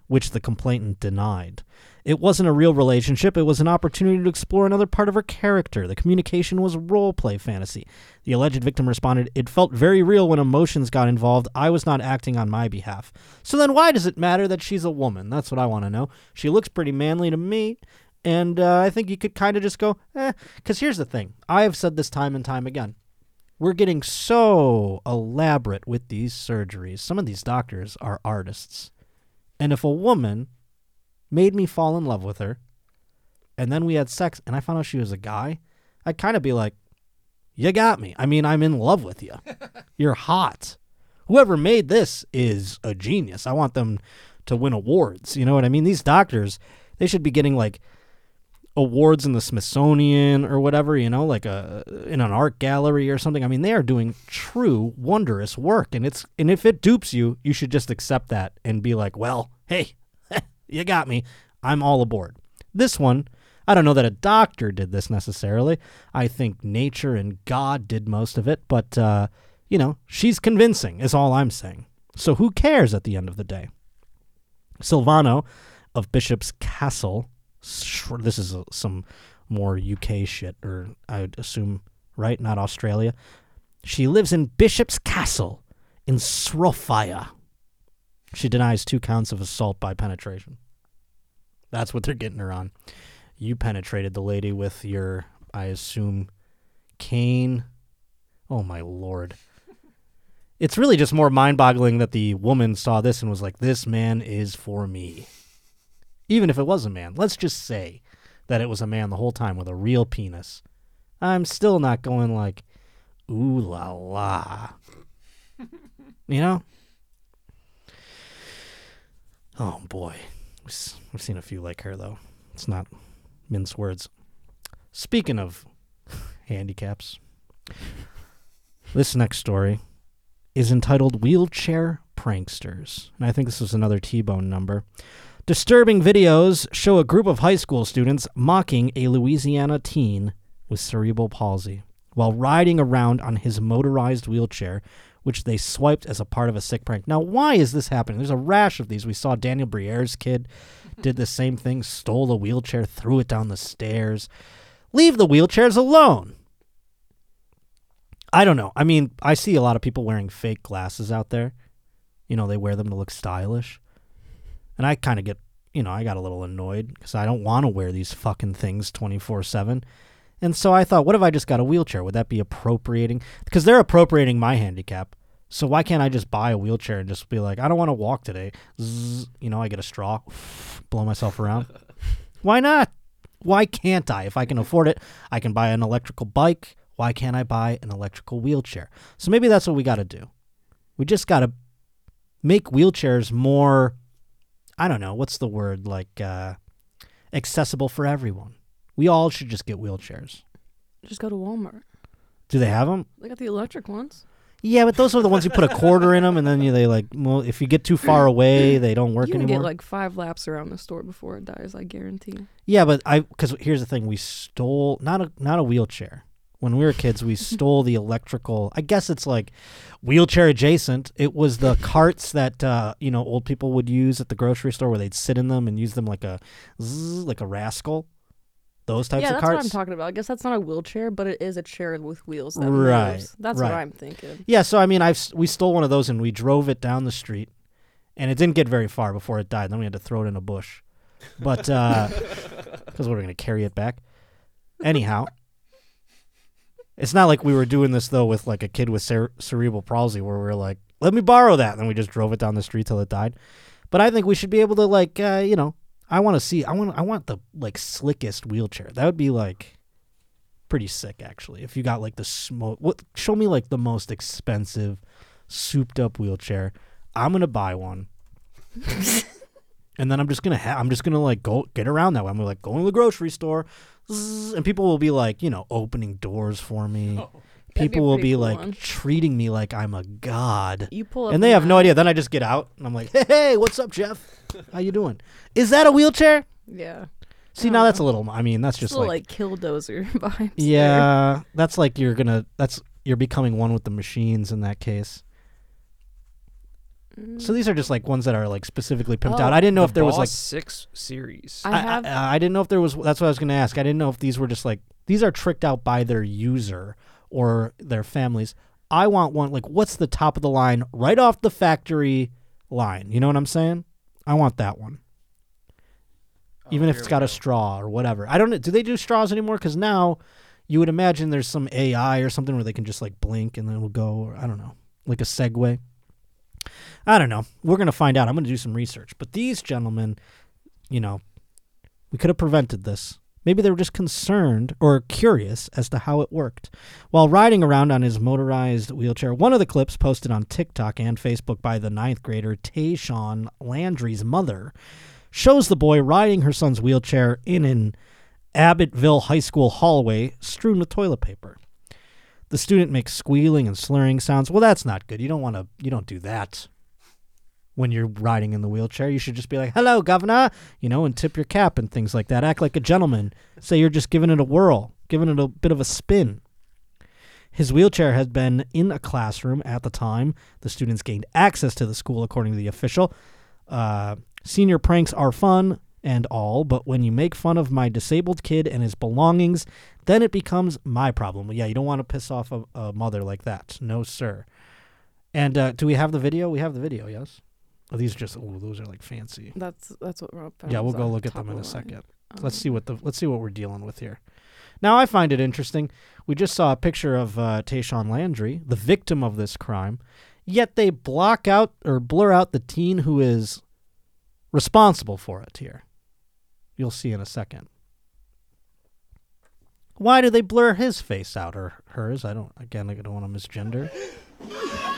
C: which the complainant denied. It wasn't a real relationship, it was an opportunity to explore another part of her character. The communication was role play fantasy. The alleged victim responded, It felt very real when emotions got involved. I was not acting on my behalf. So then why does it matter that she's a woman? That's what I want to know. She looks pretty manly to me. And uh, I think you could kind of just go, eh. Because here's the thing I have said this time and time again. We're getting so elaborate with these surgeries. Some of these doctors are artists. And if a woman made me fall in love with her, and then we had sex, and I found out she was a guy, I'd kind of be like, You got me. I mean, I'm in love with you. You're hot. Whoever made this is a genius. I want them to win awards. You know what I mean? These doctors, they should be getting like awards in the Smithsonian or whatever, you know, like a in an art gallery or something. I mean, they are doing true wondrous work and it's and if it dupes you, you should just accept that and be like, "Well, hey, you got me. I'm all aboard." This one, I don't know that a doctor did this necessarily. I think nature and God did most of it, but uh, you know, she's convincing is all I'm saying. So who cares at the end of the day? Silvano of Bishop's Castle This is uh some more UK shit, or I'd assume, right? Not Australia. She lives in Bishop's Castle in Shropshire. She denies two counts of assault by penetration. That's what they're getting her on. You penetrated the lady with your, I assume, cane. Oh my lord. It's really just more mind boggling that the woman saw this and was like, this man is for me even if it was a man, let's just say that it was a man the whole time with a real penis. I'm still not going like, Ooh la la. you know? Oh boy. We've seen a few like her though. It's not mince words. Speaking of handicaps, this next story is entitled Wheelchair Pranksters. And I think this is another T Bone number. Disturbing videos show a group of high school students mocking a Louisiana teen with cerebral palsy while riding around on his motorized wheelchair, which they swiped as a part of a sick prank. Now, why is this happening? There's a rash of these. We saw Daniel Briere's kid did the same thing, stole a wheelchair, threw it down the stairs. Leave the wheelchairs alone. I don't know. I mean, I see a lot of people wearing fake glasses out there. You know, they wear them to look stylish. And I kind of get, you know, I got a little annoyed because I don't want to wear these fucking things 24 7. And so I thought, what if I just got a wheelchair? Would that be appropriating? Because they're appropriating my handicap. So why can't I just buy a wheelchair and just be like, I don't want to walk today? Zzz, you know, I get a straw, blow myself around. why not? Why can't I? If I can afford it, I can buy an electrical bike. Why can't I buy an electrical wheelchair? So maybe that's what we got to do. We just got to make wheelchairs more, I don't know, what's the word, like uh, accessible for everyone. We all should just get wheelchairs.
E: Just go to Walmart.
C: Do they have them?
E: They got the electric ones.
C: Yeah, but those are the ones you put a quarter in them, and then you, they like. Well, if you get too far away, they don't work
E: you can
C: anymore.
E: get like five laps around the store before it dies. I guarantee.
C: yeah, but I because here's the thing: we stole not a not a wheelchair. When we were kids, we stole the electrical. I guess it's like wheelchair adjacent. It was the carts that uh, you know old people would use at the grocery store, where they'd sit in them and use them like a zzz, like a rascal. Those types
E: yeah,
C: of
E: that's
C: carts.
E: what I'm talking about. I guess that's not a wheelchair, but it is a chair with wheels. That
C: Right,
E: moves. That's what. I'm thinking.
C: Yeah, so I mean, I've we stole one of those and we drove it down the street, and it didn't get very far before it died. Then we had to throw it in a bush, but because we were going to carry it back. Anyhow, it's not like we were doing this though with like a kid with cere- cerebral palsy, where we are like, "Let me borrow that," and then we just drove it down the street till it died. But I think we should be able to like, uh, you know, I want to see, I want, I want the like slickest wheelchair. That would be like pretty sick actually if you got like the smoke what show me like the most expensive souped up wheelchair i'm gonna buy one and then i'm just gonna ha- i'm just gonna like go get around that way i'm gonna like go to the grocery store zzz, and people will be like you know opening doors for me
E: be
C: people will be
E: cool
C: like
E: one.
C: treating me like i'm a god
E: You pull up
C: and they have no idea then i just get out and i'm like hey, hey what's up jeff how you doing is that a wheelchair
E: Yeah.
C: see now
E: don't
C: that's a little i mean that's
E: Just
C: just
E: little
C: like
E: like, killdozer vibes. there.
C: yeah, that's like you're gonna. That's you're becoming one with the machines in that case. So these are just like ones that are like specifically pimped out.
E: Oh,
C: I didn't know
F: the
C: if there was like.
F: Six series.
E: I
C: I,
E: have.
C: I, I didn't know if there was. That's what I was gonna ask. I didn't know if these were just like these are tricked out by their user or their families. I want one like what's the top of the line right off the factory line. You know what I'm saying? I want that one. Oh, Even if it's got a straw or whatever. I don't know. Do they do straws anymore? Because now you would imagine there's some AI or something where they can just like blink and then it'll go. Or I don't know, like a Segway. I don't know. We're gonna find out. I'm gonna do some research. But these gentlemen, you know, we could have prevented this. Maybe they were just concerned or curious as to how it worked. While riding around on his motorized wheelchair, one of the clips posted on TikTok and Facebook by the ninth grader Tayshawn Landry's mother shows the boy riding her son's wheelchair in an Abbeville High School hallway strewn with toilet paper. The student makes squealing and slurring sounds. Well, that's not good. You don't want to. You don't do that when you're riding in the wheelchair. You should just be like, "Hello, governor," you know, and tip your cap and things like that. Act like a gentleman. Say you're just giving it a whirl, giving it a bit of a spin. His wheelchair had been in a classroom at the time the students gained access to the school, according to the official. Uh, senior pranks are fun and all, but when you make fun of my disabled kid and his belongings, then it becomes my problem. Yeah, you don't want to piss off a, a mother like that. No, sir. And uh, do we have the video? We have the video, yes? Oh, these are just, oh, those are like fancy.
E: That's that's what Rob.
C: Yeah, we'll go look at them in a second. Let's
E: Um,
C: see what the let's see what we're dealing with here. Now I find it interesting. We just saw a picture of uh, Tayshawn Landry, the victim of this crime, yet they block out or blur out the teen who is responsible for it. Here, you'll see in a second. Why do they blur his face out or hers? I don't. Again, I don't want to misgender.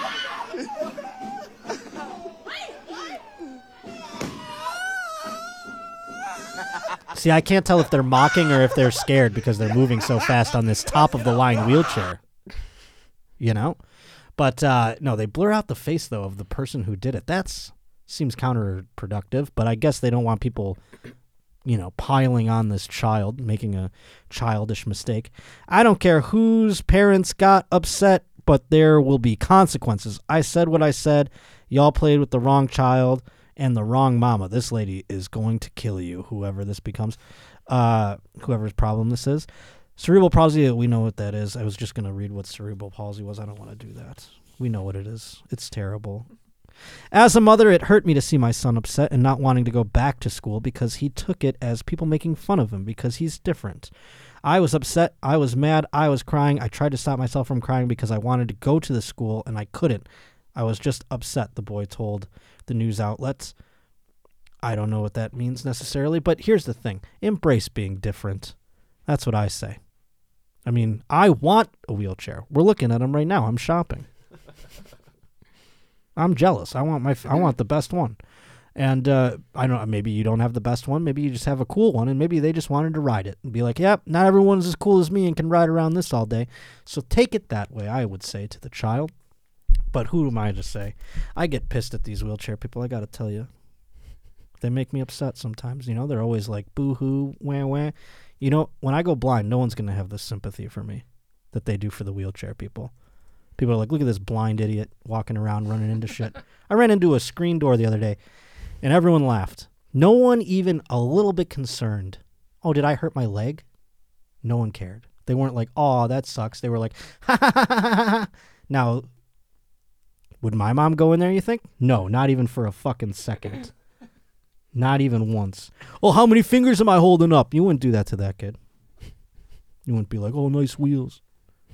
C: See, I can't tell if they're mocking or if they're scared because they're moving so fast on this top of the line wheelchair. You know? But uh, no, they blur out the face though of the person who did it. That's seems counterproductive, but I guess they don't want people you know, piling on this child, making a childish mistake. I don't care whose parents got upset, but there will be consequences. I said what I said. Y'all played with the wrong child and the wrong mama. This lady is going to kill you, whoever this becomes, uh, whoever's problem this is. Cerebral palsy, we know what that is. I was just going to read what cerebral palsy was. I don't want to do that. We know what it is. It's terrible. As a mother, it hurt me to see my son upset and not wanting to go back to school because he took it as people making fun of him because he's different. I was upset. I was mad. I was crying. I tried to stop myself from crying because I wanted to go to the school and I couldn't. I was just upset, the boy told the news outlets. I don't know what that means necessarily, but here's the thing embrace being different. That's what I say. I mean, I want a wheelchair. We're looking at them right now. I'm shopping. I'm jealous. I want my I want the best one. And uh, I don't. Maybe you don't have the best one. Maybe you just have a cool one, and maybe they just wanted to ride it and be like, "Yep, not everyone's as cool as me and can ride around this all day." So take it that way. I would say to the child. But who am I to say? I get pissed at these wheelchair people. I got to tell you, they make me upset sometimes. You know, they're always like boo hoo, wah wah. You know, when I go blind, no one's gonna have the sympathy for me that they do for the wheelchair people. People are like, look at this blind idiot walking around running into shit. I ran into a screen door the other day, and everyone laughed. No one even a little bit concerned. Oh, did I hurt my leg? No one cared. They weren't like, oh, that sucks. They were like, ha ha ha ha ha. ha. Now, would my mom go in there, you think? No, not even for a fucking second. Not even once. Oh, how many fingers am I holding up? You wouldn't do that to that kid. You wouldn't be like, oh, nice wheels.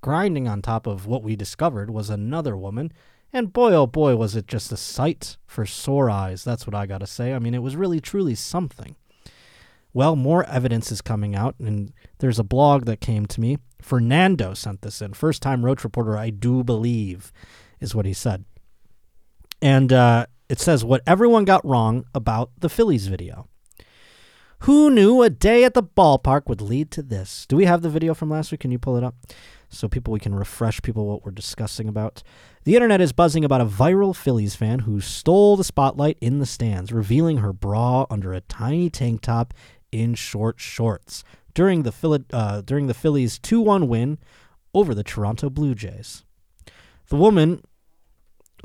C: Grinding on top of what we discovered was another woman. And boy, oh boy, was it just a sight for sore eyes. That's what I got to say. I mean, it was really, truly something. Well, more evidence is coming out, and there's a blog that came to me. Fernando sent this in. First time Roach reporter, I do believe, is what he said. And uh, it says what everyone got wrong about the Phillies video. Who knew a day at the ballpark would lead to this? Do we have the video from last week? Can you pull it up? So people we can refresh people what we're discussing about. The internet is buzzing about a viral Phillies fan who stole the spotlight in the stands, revealing her bra under a tiny tank top in short shorts during the uh, during the Phillies 2-1 win over the Toronto Blue Jays. The woman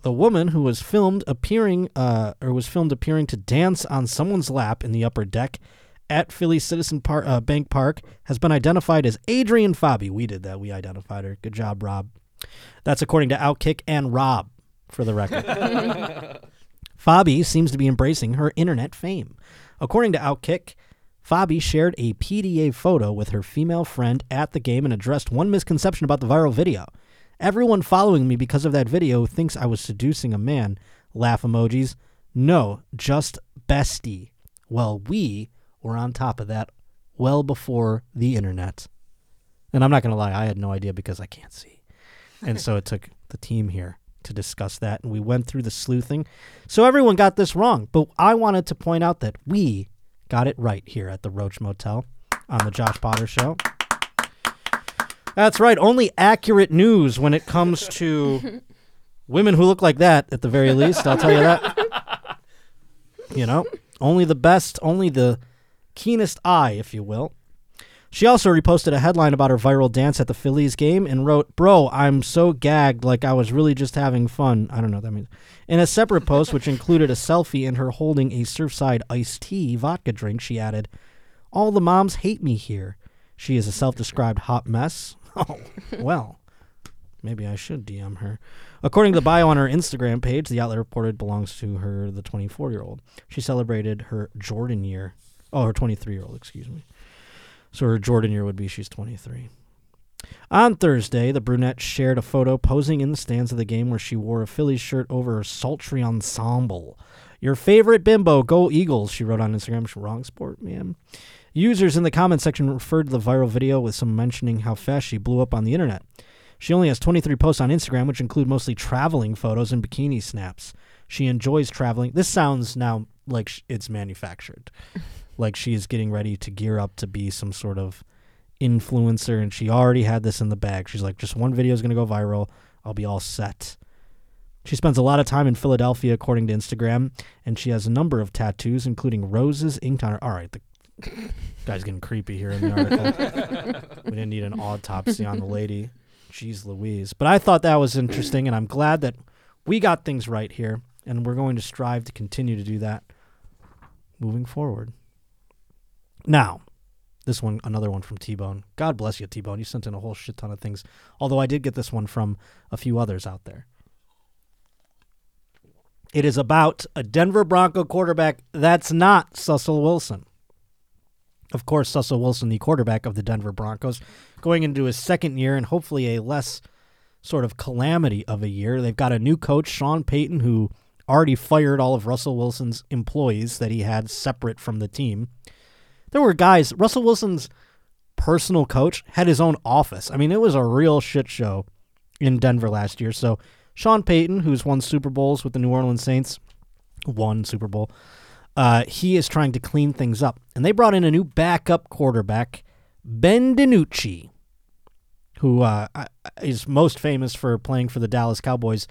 C: the woman who was filmed appearing uh, or was filmed appearing to dance on someone's lap in the upper deck at Philly Citizen Par- uh, Bank Park has been identified as Adrian Fabi. We did that. We identified her. Good job, Rob. That's according to Outkick and Rob, for the record. Fabi seems to be embracing her internet fame. According to Outkick, Fabi shared a PDA photo with her female friend at the game and addressed one misconception about the viral video. Everyone following me because of that video thinks I was seducing a man. Laugh emojis. No, just bestie. Well, we were on top of that well before the internet. And I'm not going to lie, I had no idea because I can't see. And so it took the team here to discuss that. And we went through the sleuthing. So everyone got this wrong. But I wanted to point out that we got it right here at the Roach Motel on the Josh Potter Show. That's right. Only accurate news when it comes to women who look like that, at the very least. I'll tell you that. You know, only the best, only the keenest eye, if you will. She also reposted a headline about her viral dance at the Phillies game and wrote, Bro, I'm so gagged like I was really just having fun. I don't know what that means. In a separate post, which included a selfie and her holding a Surfside iced tea vodka drink, she added, All the moms hate me here. She is a self-described hot mess. Oh, well, maybe I should DM her. According to the bio on her Instagram page, the outlet reported belongs to her, the 24-year-old. She celebrated her Jordan year. Oh, her 23-year-old, excuse me. So her Jordan year would be she's 23. On Thursday, the brunette shared a photo posing in the stands of the game where she wore a Phillies shirt over her sultry ensemble. Your favorite bimbo, go Eagles, she wrote on Instagram. Wrong sport, man. Users in the comment section referred to the viral video with some mentioning how fast she blew up on the internet. She only has 23 posts on Instagram, which include mostly traveling photos and bikini snaps. She enjoys traveling. This sounds now like it's manufactured. Like she is getting ready to gear up to be some sort of influencer, and she already had this in the bag. She's like, just one video is going to go viral. I'll be all set. She spends a lot of time in Philadelphia, according to Instagram, and she has a number of tattoos, including roses inked on her. All right, the guy's getting creepy here in the article. we didn't need an autopsy on the lady. Jeez Louise. But I thought that was interesting, and I'm glad that we got things right here, and we're going to strive to continue to do that moving forward. Now, this one, another one from T Bone. God bless you, T Bone. You sent in a whole shit ton of things. Although I did get this one from a few others out there. It is about a Denver Bronco quarterback that's not Russell Wilson. Of course, Russell Wilson, the quarterback of the Denver Broncos, going into his second year and hopefully a less sort of calamity of a year. They've got a new coach, Sean Payton, who already fired all of Russell Wilson's employees that he had separate from the team. There were guys, Russell Wilson's personal coach had his own office. I mean, it was a real shit show in Denver last year. So, Sean Payton, who's won Super Bowls with the New Orleans Saints, won Super Bowl. Uh, he is trying to clean things up, and they brought in a new backup quarterback, Ben DiNucci, who uh, is most famous for playing for the Dallas Cowboys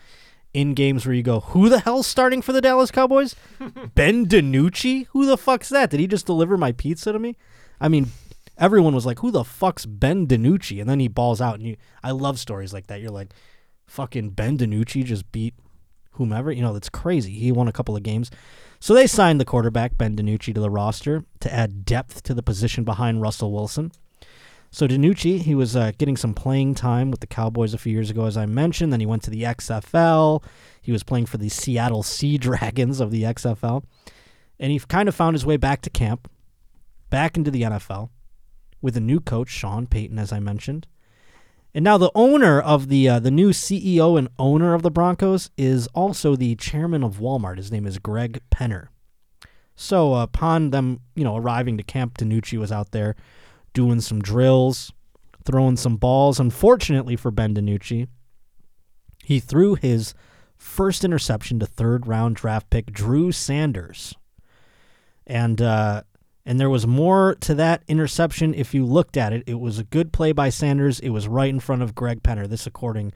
C: in games where you go, "Who the hell's starting for the Dallas Cowboys? ben DiNucci? Who the fuck's that? Did he just deliver my pizza to me?" I mean, everyone was like, "Who the fuck's Ben DiNucci?" And then he balls out, and you, I love stories like that. You're like, "Fucking Ben DiNucci just beat whomever." You know, that's crazy. He won a couple of games. So they signed the quarterback Ben DiNucci to the roster to add depth to the position behind Russell Wilson. So DiNucci, he was uh, getting some playing time with the Cowboys a few years ago, as I mentioned. Then he went to the XFL. He was playing for the Seattle Sea Dragons of the XFL, and he kind of found his way back to camp, back into the NFL, with a new coach, Sean Payton, as I mentioned. And now the owner of the uh, the new CEO and owner of the Broncos is also the chairman of Walmart. His name is Greg Penner. So uh, upon them, you know, arriving to camp, DiNucci was out there doing some drills, throwing some balls. Unfortunately for Ben DiNucci, he threw his first interception to third round draft pick Drew Sanders. And uh, and there was more to that interception if you looked at it. It was a good play by Sanders. It was right in front of Greg Penner. This according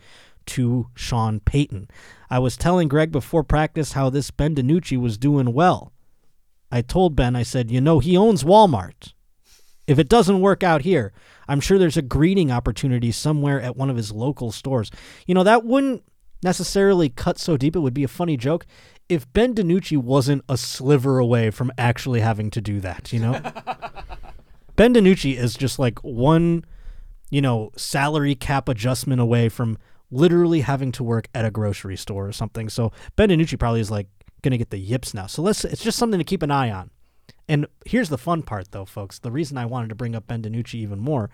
C: to Sean Payton. I was telling Greg before practice how this Ben DiNucci was doing well. I told Ben, I said, you know, he owns Walmart. If it doesn't work out here, I'm sure there's a greeting opportunity somewhere at one of his local stores. You know, that wouldn't necessarily cut so deep. It would be a funny joke if Ben DiNucci wasn't a sliver away from actually having to do that, you know? ben DiNucci is just like one, you know, salary cap adjustment away from literally having to work at a grocery store or something. So Ben DiNucci probably is like going to get the yips now. So let's it's just something to keep an eye on. And here's the fun part, though, folks. The reason I wanted to bring up Ben DiNucci even more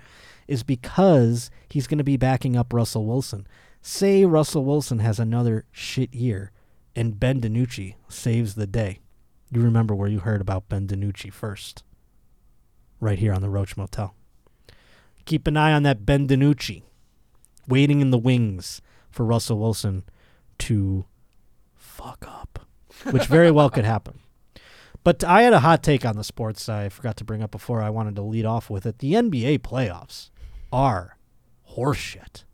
C: is because he's going to be backing up Russell Wilson. Say Russell Wilson has another shit year, and Ben DiNucci saves the day. You remember where you heard about Ben DiNucci first. Right here on the Roach Motel. Keep an eye on that Ben DiNucci, waiting in the wings for Russell Wilson to fuck up, which very well could happen. But I had a hot take on the sports I forgot to bring up before I wanted to lead off with it. The NBA playoffs are horseshit.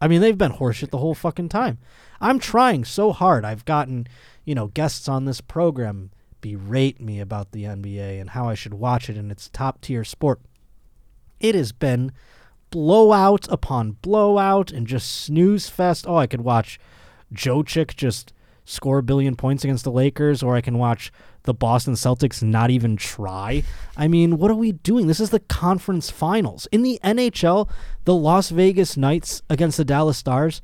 C: I mean, they've been horseshit the whole fucking time. I'm trying so hard. I've gotten, you know, guests on this program berate me about the NBA and how I should watch it and its top tier sport. It has been blowout upon blowout and just snooze fest. Oh, I could watch Jokic just score a billion points against the Lakers, or I can watch the Boston Celtics not even try. I mean, what are we doing? This is the conference finals. In the NHL, the Las Vegas Knights against the Dallas Stars,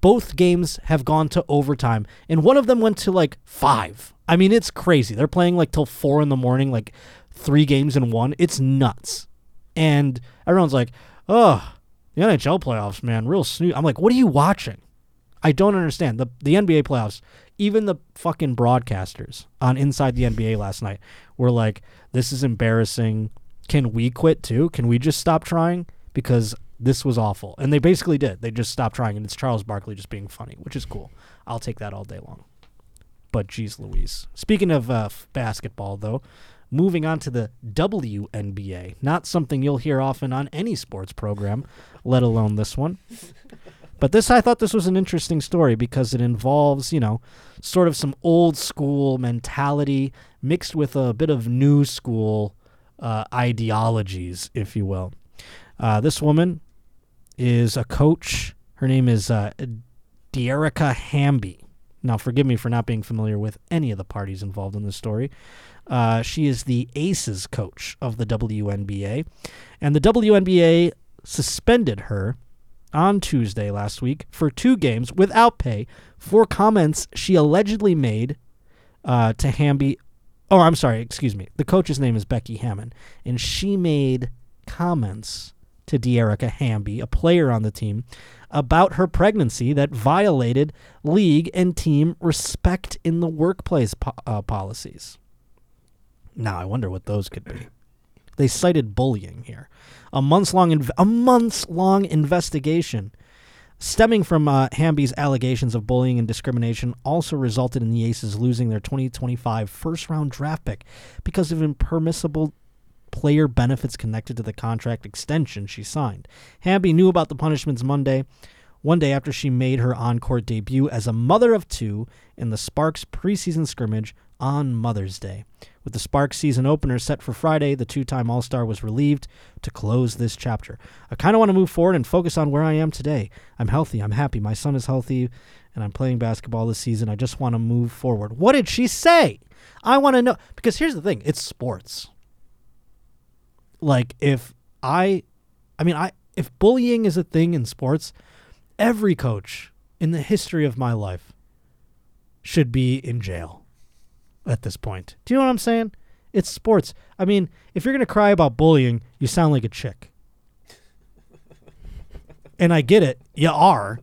C: both games have gone to overtime, and one of them went to like five. I mean, it's crazy. They're playing like till four in the morning, like three games in one. It's nuts. And everyone's like, oh, the NHL playoffs, man, real snooze. I'm like, what are you watching? I don't understand. The the NBA playoffs, even the fucking broadcasters on Inside the NBA last night were like, this is embarrassing. Can we quit too? Can we just stop trying? Because this was awful. And they basically did. They just stopped trying, and it's Charles Barkley just being funny, which is cool. I'll take that all day long. But geez Louise. Speaking of uh, basketball, though, moving on to the WNBA. Not something you'll hear often on any sports program, let alone this one. But this, I thought this was an interesting story because it involves, you know, sort of some old school mentality mixed with a bit of new school uh, ideologies, if you will. Uh, this woman is a coach. Her name is uh, Dearica Hamby. Now, forgive me for not being familiar with any of the parties involved in this story. Uh, she is the Aces coach of the WNBA, and the WNBA suspended her on Tuesday last week for two games without pay for comments she allegedly made uh, to Hamby. Oh, I'm sorry, excuse me. The coach's name is Becky Hammon, and she made comments to Dearica Hamby, a player on the team, about her pregnancy that violated league and team respect in the workplace po- uh, policies. Now, I wonder what those could be. They cited bullying here. A months long inv- a months long investigation stemming from uh, Hamby's allegations of bullying and discrimination also resulted in the Aces losing their 2025 first round draft pick because of impermissible player benefits connected to the contract extension she signed. Hamby knew about the punishments Monday, one day after she made her on court debut as a mother of two in the Sparks preseason scrimmage on Mother's Day. With the Sparks season opener set for Friday, the two time All Star was relieved to close this chapter. I kind of want to move forward and focus on where I am today. I'm healthy, I'm happy, my son is healthy, and I'm playing basketball this season. I just want to move forward. What did she say? I want to know. Because here's the thing it's sports. Like, if I, I mean, I, if bullying is a thing in sports, every coach in the history of my life should be in jail at this point. Do you know what I'm saying? It's sports. I mean, if you're going to cry about bullying, you sound like a chick. and I get it. You are.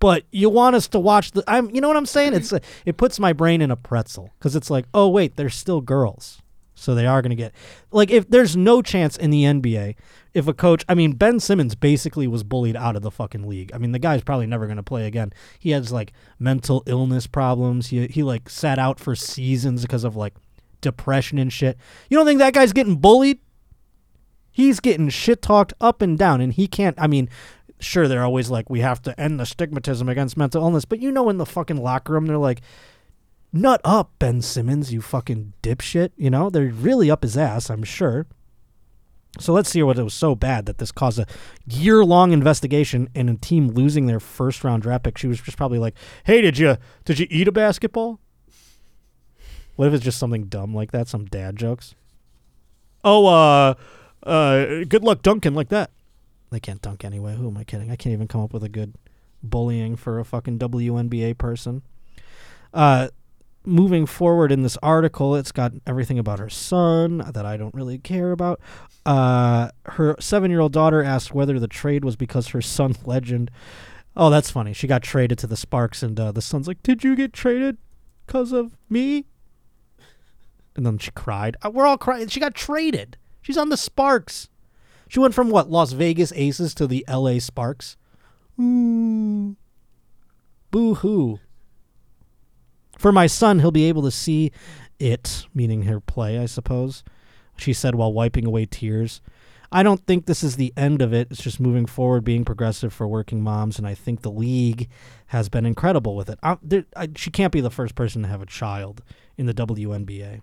C: But you want us to watch the I'm you know what I'm saying? It's it puts my brain in a pretzel cuz it's like, "Oh wait, they're still girls." So they are going to get like if there's no chance in the NBA if a coach, I mean Ben Simmons basically was bullied out of the fucking league. I mean the guy's probably never going to play again. He has like mental illness problems. He he like sat out for seasons because of like depression and shit. You don't think that guy's getting bullied? He's getting shit talked up and down and he can't I mean sure they're always like we have to end the stigmatism against mental illness, but you know in the fucking locker room they're like nut up, Ben Simmons, you fucking dipshit. You know, they're really up his ass, I'm sure. So let's see what it was so bad that this caused a year long investigation and a team losing their first round draft pick. She was just probably like, Hey, did you did you eat a basketball? What if it's just something dumb like that, some dad jokes? Oh, uh uh good luck dunking like that. They can't dunk anyway. Who am I kidding? I can't even come up with a good bullying for a fucking WNBA person. Uh moving forward in this article, it's got everything about her son that I don't really care about. Uh, her seven year old daughter asked whether the trade was because her son, Legend. Oh, that's funny. She got traded to the Sparks, and uh, the son's like, Did you get traded because of me? And then she cried. Uh, we're all crying. She got traded. She's on the Sparks. She went from what, Las Vegas Aces to the LA Sparks? Ooh. Boo hoo. For my son, he'll be able to see it, meaning her play, I suppose, she said while wiping away tears. I don't think this is the end of it. It's just moving forward, being progressive for working moms, and I think the league has been incredible with it. I, there, I, she can't be the first person to have a child in the WNBA.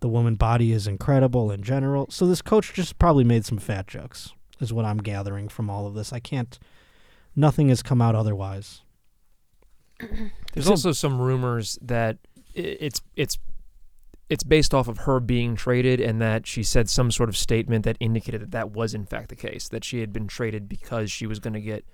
C: The woman body is incredible in general, so this coach just probably made some fat jokes, is what I'm gathering from all of this. I can't, nothing has come out otherwise.
F: There's also some rumors that it's it's it's based off of her being traded, and that she said some sort of statement that indicated that that was in fact the case. That she had been traded because she was going to get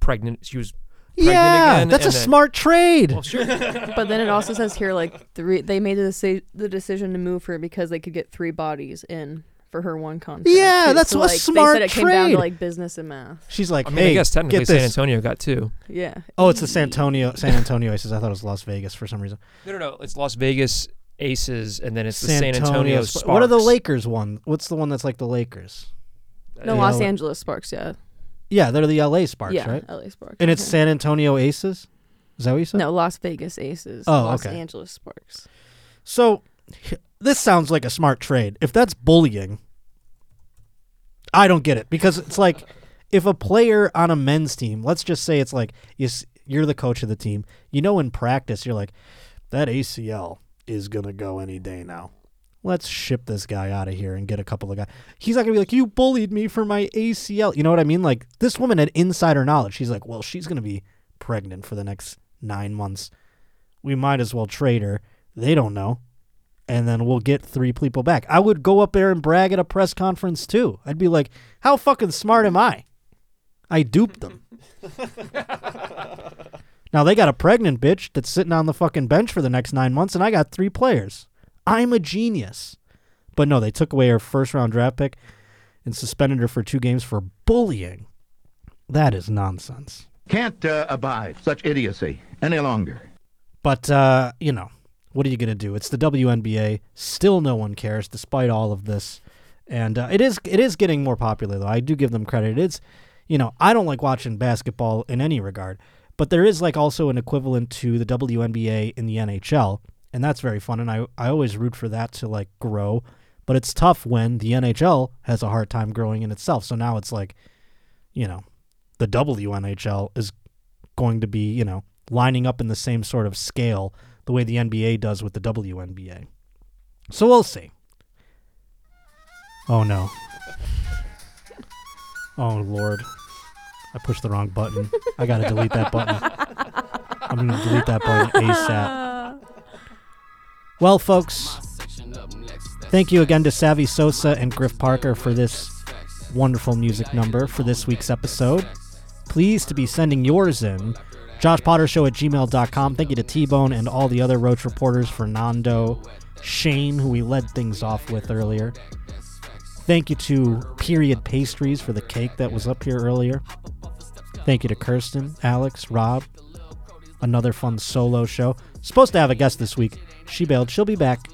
F: pregnant. She was pregnant
C: Yeah,
F: again,
C: that's a
F: and that-
C: smart trade.
F: Well, sure.
E: But then it also says here like three. They made the deci- the decision to move her because they could get three bodies in for her one contract.
C: Yeah,
E: too.
C: that's
E: so,
C: a
E: like, They
C: smart
E: said it came down
C: trade.
E: to like business and math.
C: She's like,
F: I mean,
C: hey,
F: I guess technically
C: get
F: San
C: this.
F: Antonio got two.
E: Yeah.
C: Oh, it's the San Antonio San Antonio Aces. I thought it was Las Vegas for some reason.
F: No, no, no. It's Las Vegas Aces, and then it's the San Antonio
C: Sp-
F: Sparks.
C: What are the Lakers one? What's the one that's like the Lakers?
E: No,
C: Yeah.
E: Los Angeles Sparks. Yeah.
C: Yeah, they're the LA Sparks,
E: yeah.
C: right?
E: LA Sparks.
C: And it's
E: yeah.
C: San Antonio Aces. Is that what you said?
E: No, Las Vegas Aces.
C: Oh,
E: Los
C: okay.
E: Angeles Sparks.
C: So this sounds like a smart trade. If that's bullying, I don't get it because it's like if a player on a men's team, let's just say it's like you, you're the coach of the team, you know in practice you're like that ACL is going to go any day now. Let's ship this guy out of here and get a couple of guys. He's not to be like you bullied me for my ACL. You know what I mean? Like this woman had insider knowledge. She's like, "Well, she's to be pregnant for the next 9 months. We might as well trade her." They don't know and then we'll get three people back. I would go up there and brag at a press conference too. I'd be like, "How fucking smart am I? I duped them." now they got a pregnant bitch that's sitting on the fucking bench for the next 9 months and I got 3 players. I'm a genius. But no, they took away her first round draft pick and suspended her for 2 games for bullying. That is nonsense.
H: Can't uh, abide such idiocy any longer.
C: But uh, you know, what are you gonna do? It's the WNBA. Still, no one cares, despite all of this. And uh, it is it is getting more popular, though. I do give them credit. It's you know, I don't like watching basketball in any regard, but there is like also an equivalent to the WNBA in the NHL, and that's very fun. And I I always root for that to like grow. But it's tough when the NHL has a hard time growing in itself. So now it's like, you know, the WNHL is going to be, you know, lining up in the same sort of scale the way the NBA does with the WNBA. So we'll see. Oh no. Oh lord. I pushed the wrong button. I gotta delete that button. I'm gonna delete that button ASAP. Well, folks, thank you again to Savvy Sossa and Griff Parker for this wonderful music number for this week's episode. Please to be sending yours in. Josh Potter Show at gmail.com. Thank you to T Bone and all the other Roach reporters, Fernando, Shane, who we led things off with earlier. Thank you to Period Pastries for the cake that was up here earlier. Thank you to Kirsten, Alex, Rob. Another fun solo show. Supposed to have a guest this week. She bailed. She'll be back.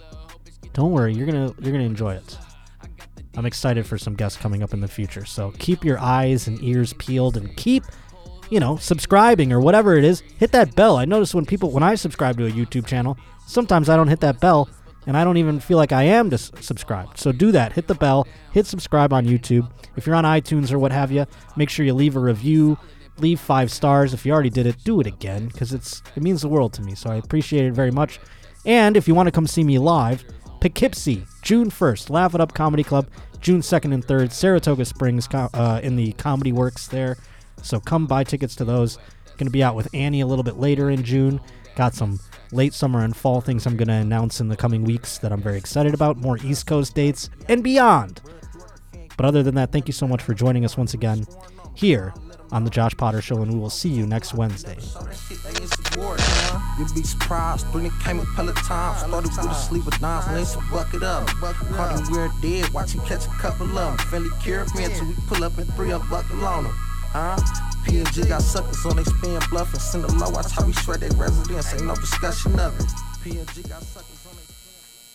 C: Don't worry, you're gonna you're gonna enjoy it. I'm excited for some guests coming up in the future. So keep your eyes and ears peeled and keep, you know, subscribing or whatever it is. Hit that bell. I notice when people when I subscribe to a YouTube channel, sometimes I don't hit that bell and I don't even feel like I am dis- subscribed. So do that. Hit the bell. Hit subscribe on YouTube. If you're on iTunes or what have you, make sure you leave a review. Leave five stars. If you already did it, do it again because it's it means the world to me. So I appreciate it very much. And if you want to come see me live, Poughkeepsie, June 1st, Laugh It Up Comedy Club, June 2nd and 3rd, Saratoga Springs uh, in the Comedy Works there. So come buy tickets to those. Going to be out with Annie a little bit later in June. Got some late summer and fall things I'm going to announce in the coming weeks that I'm very excited about. More East Coast dates and beyond. But other than that, thank you so much for joining us once again here on the Josh Potter Show, and we will see you next Wednesday.
D: You'd be surprised. When it came a Peloton, started with a of dimes, when they said buck it up. Caught him where it did, watch him catch a couple of them. Fairly cured me until we pull up and three up buckle on him. Huh? P&G got suckers on they spin bluff and send them low. Watch how we shred their residence, ain't no discussion of it. Got suckers.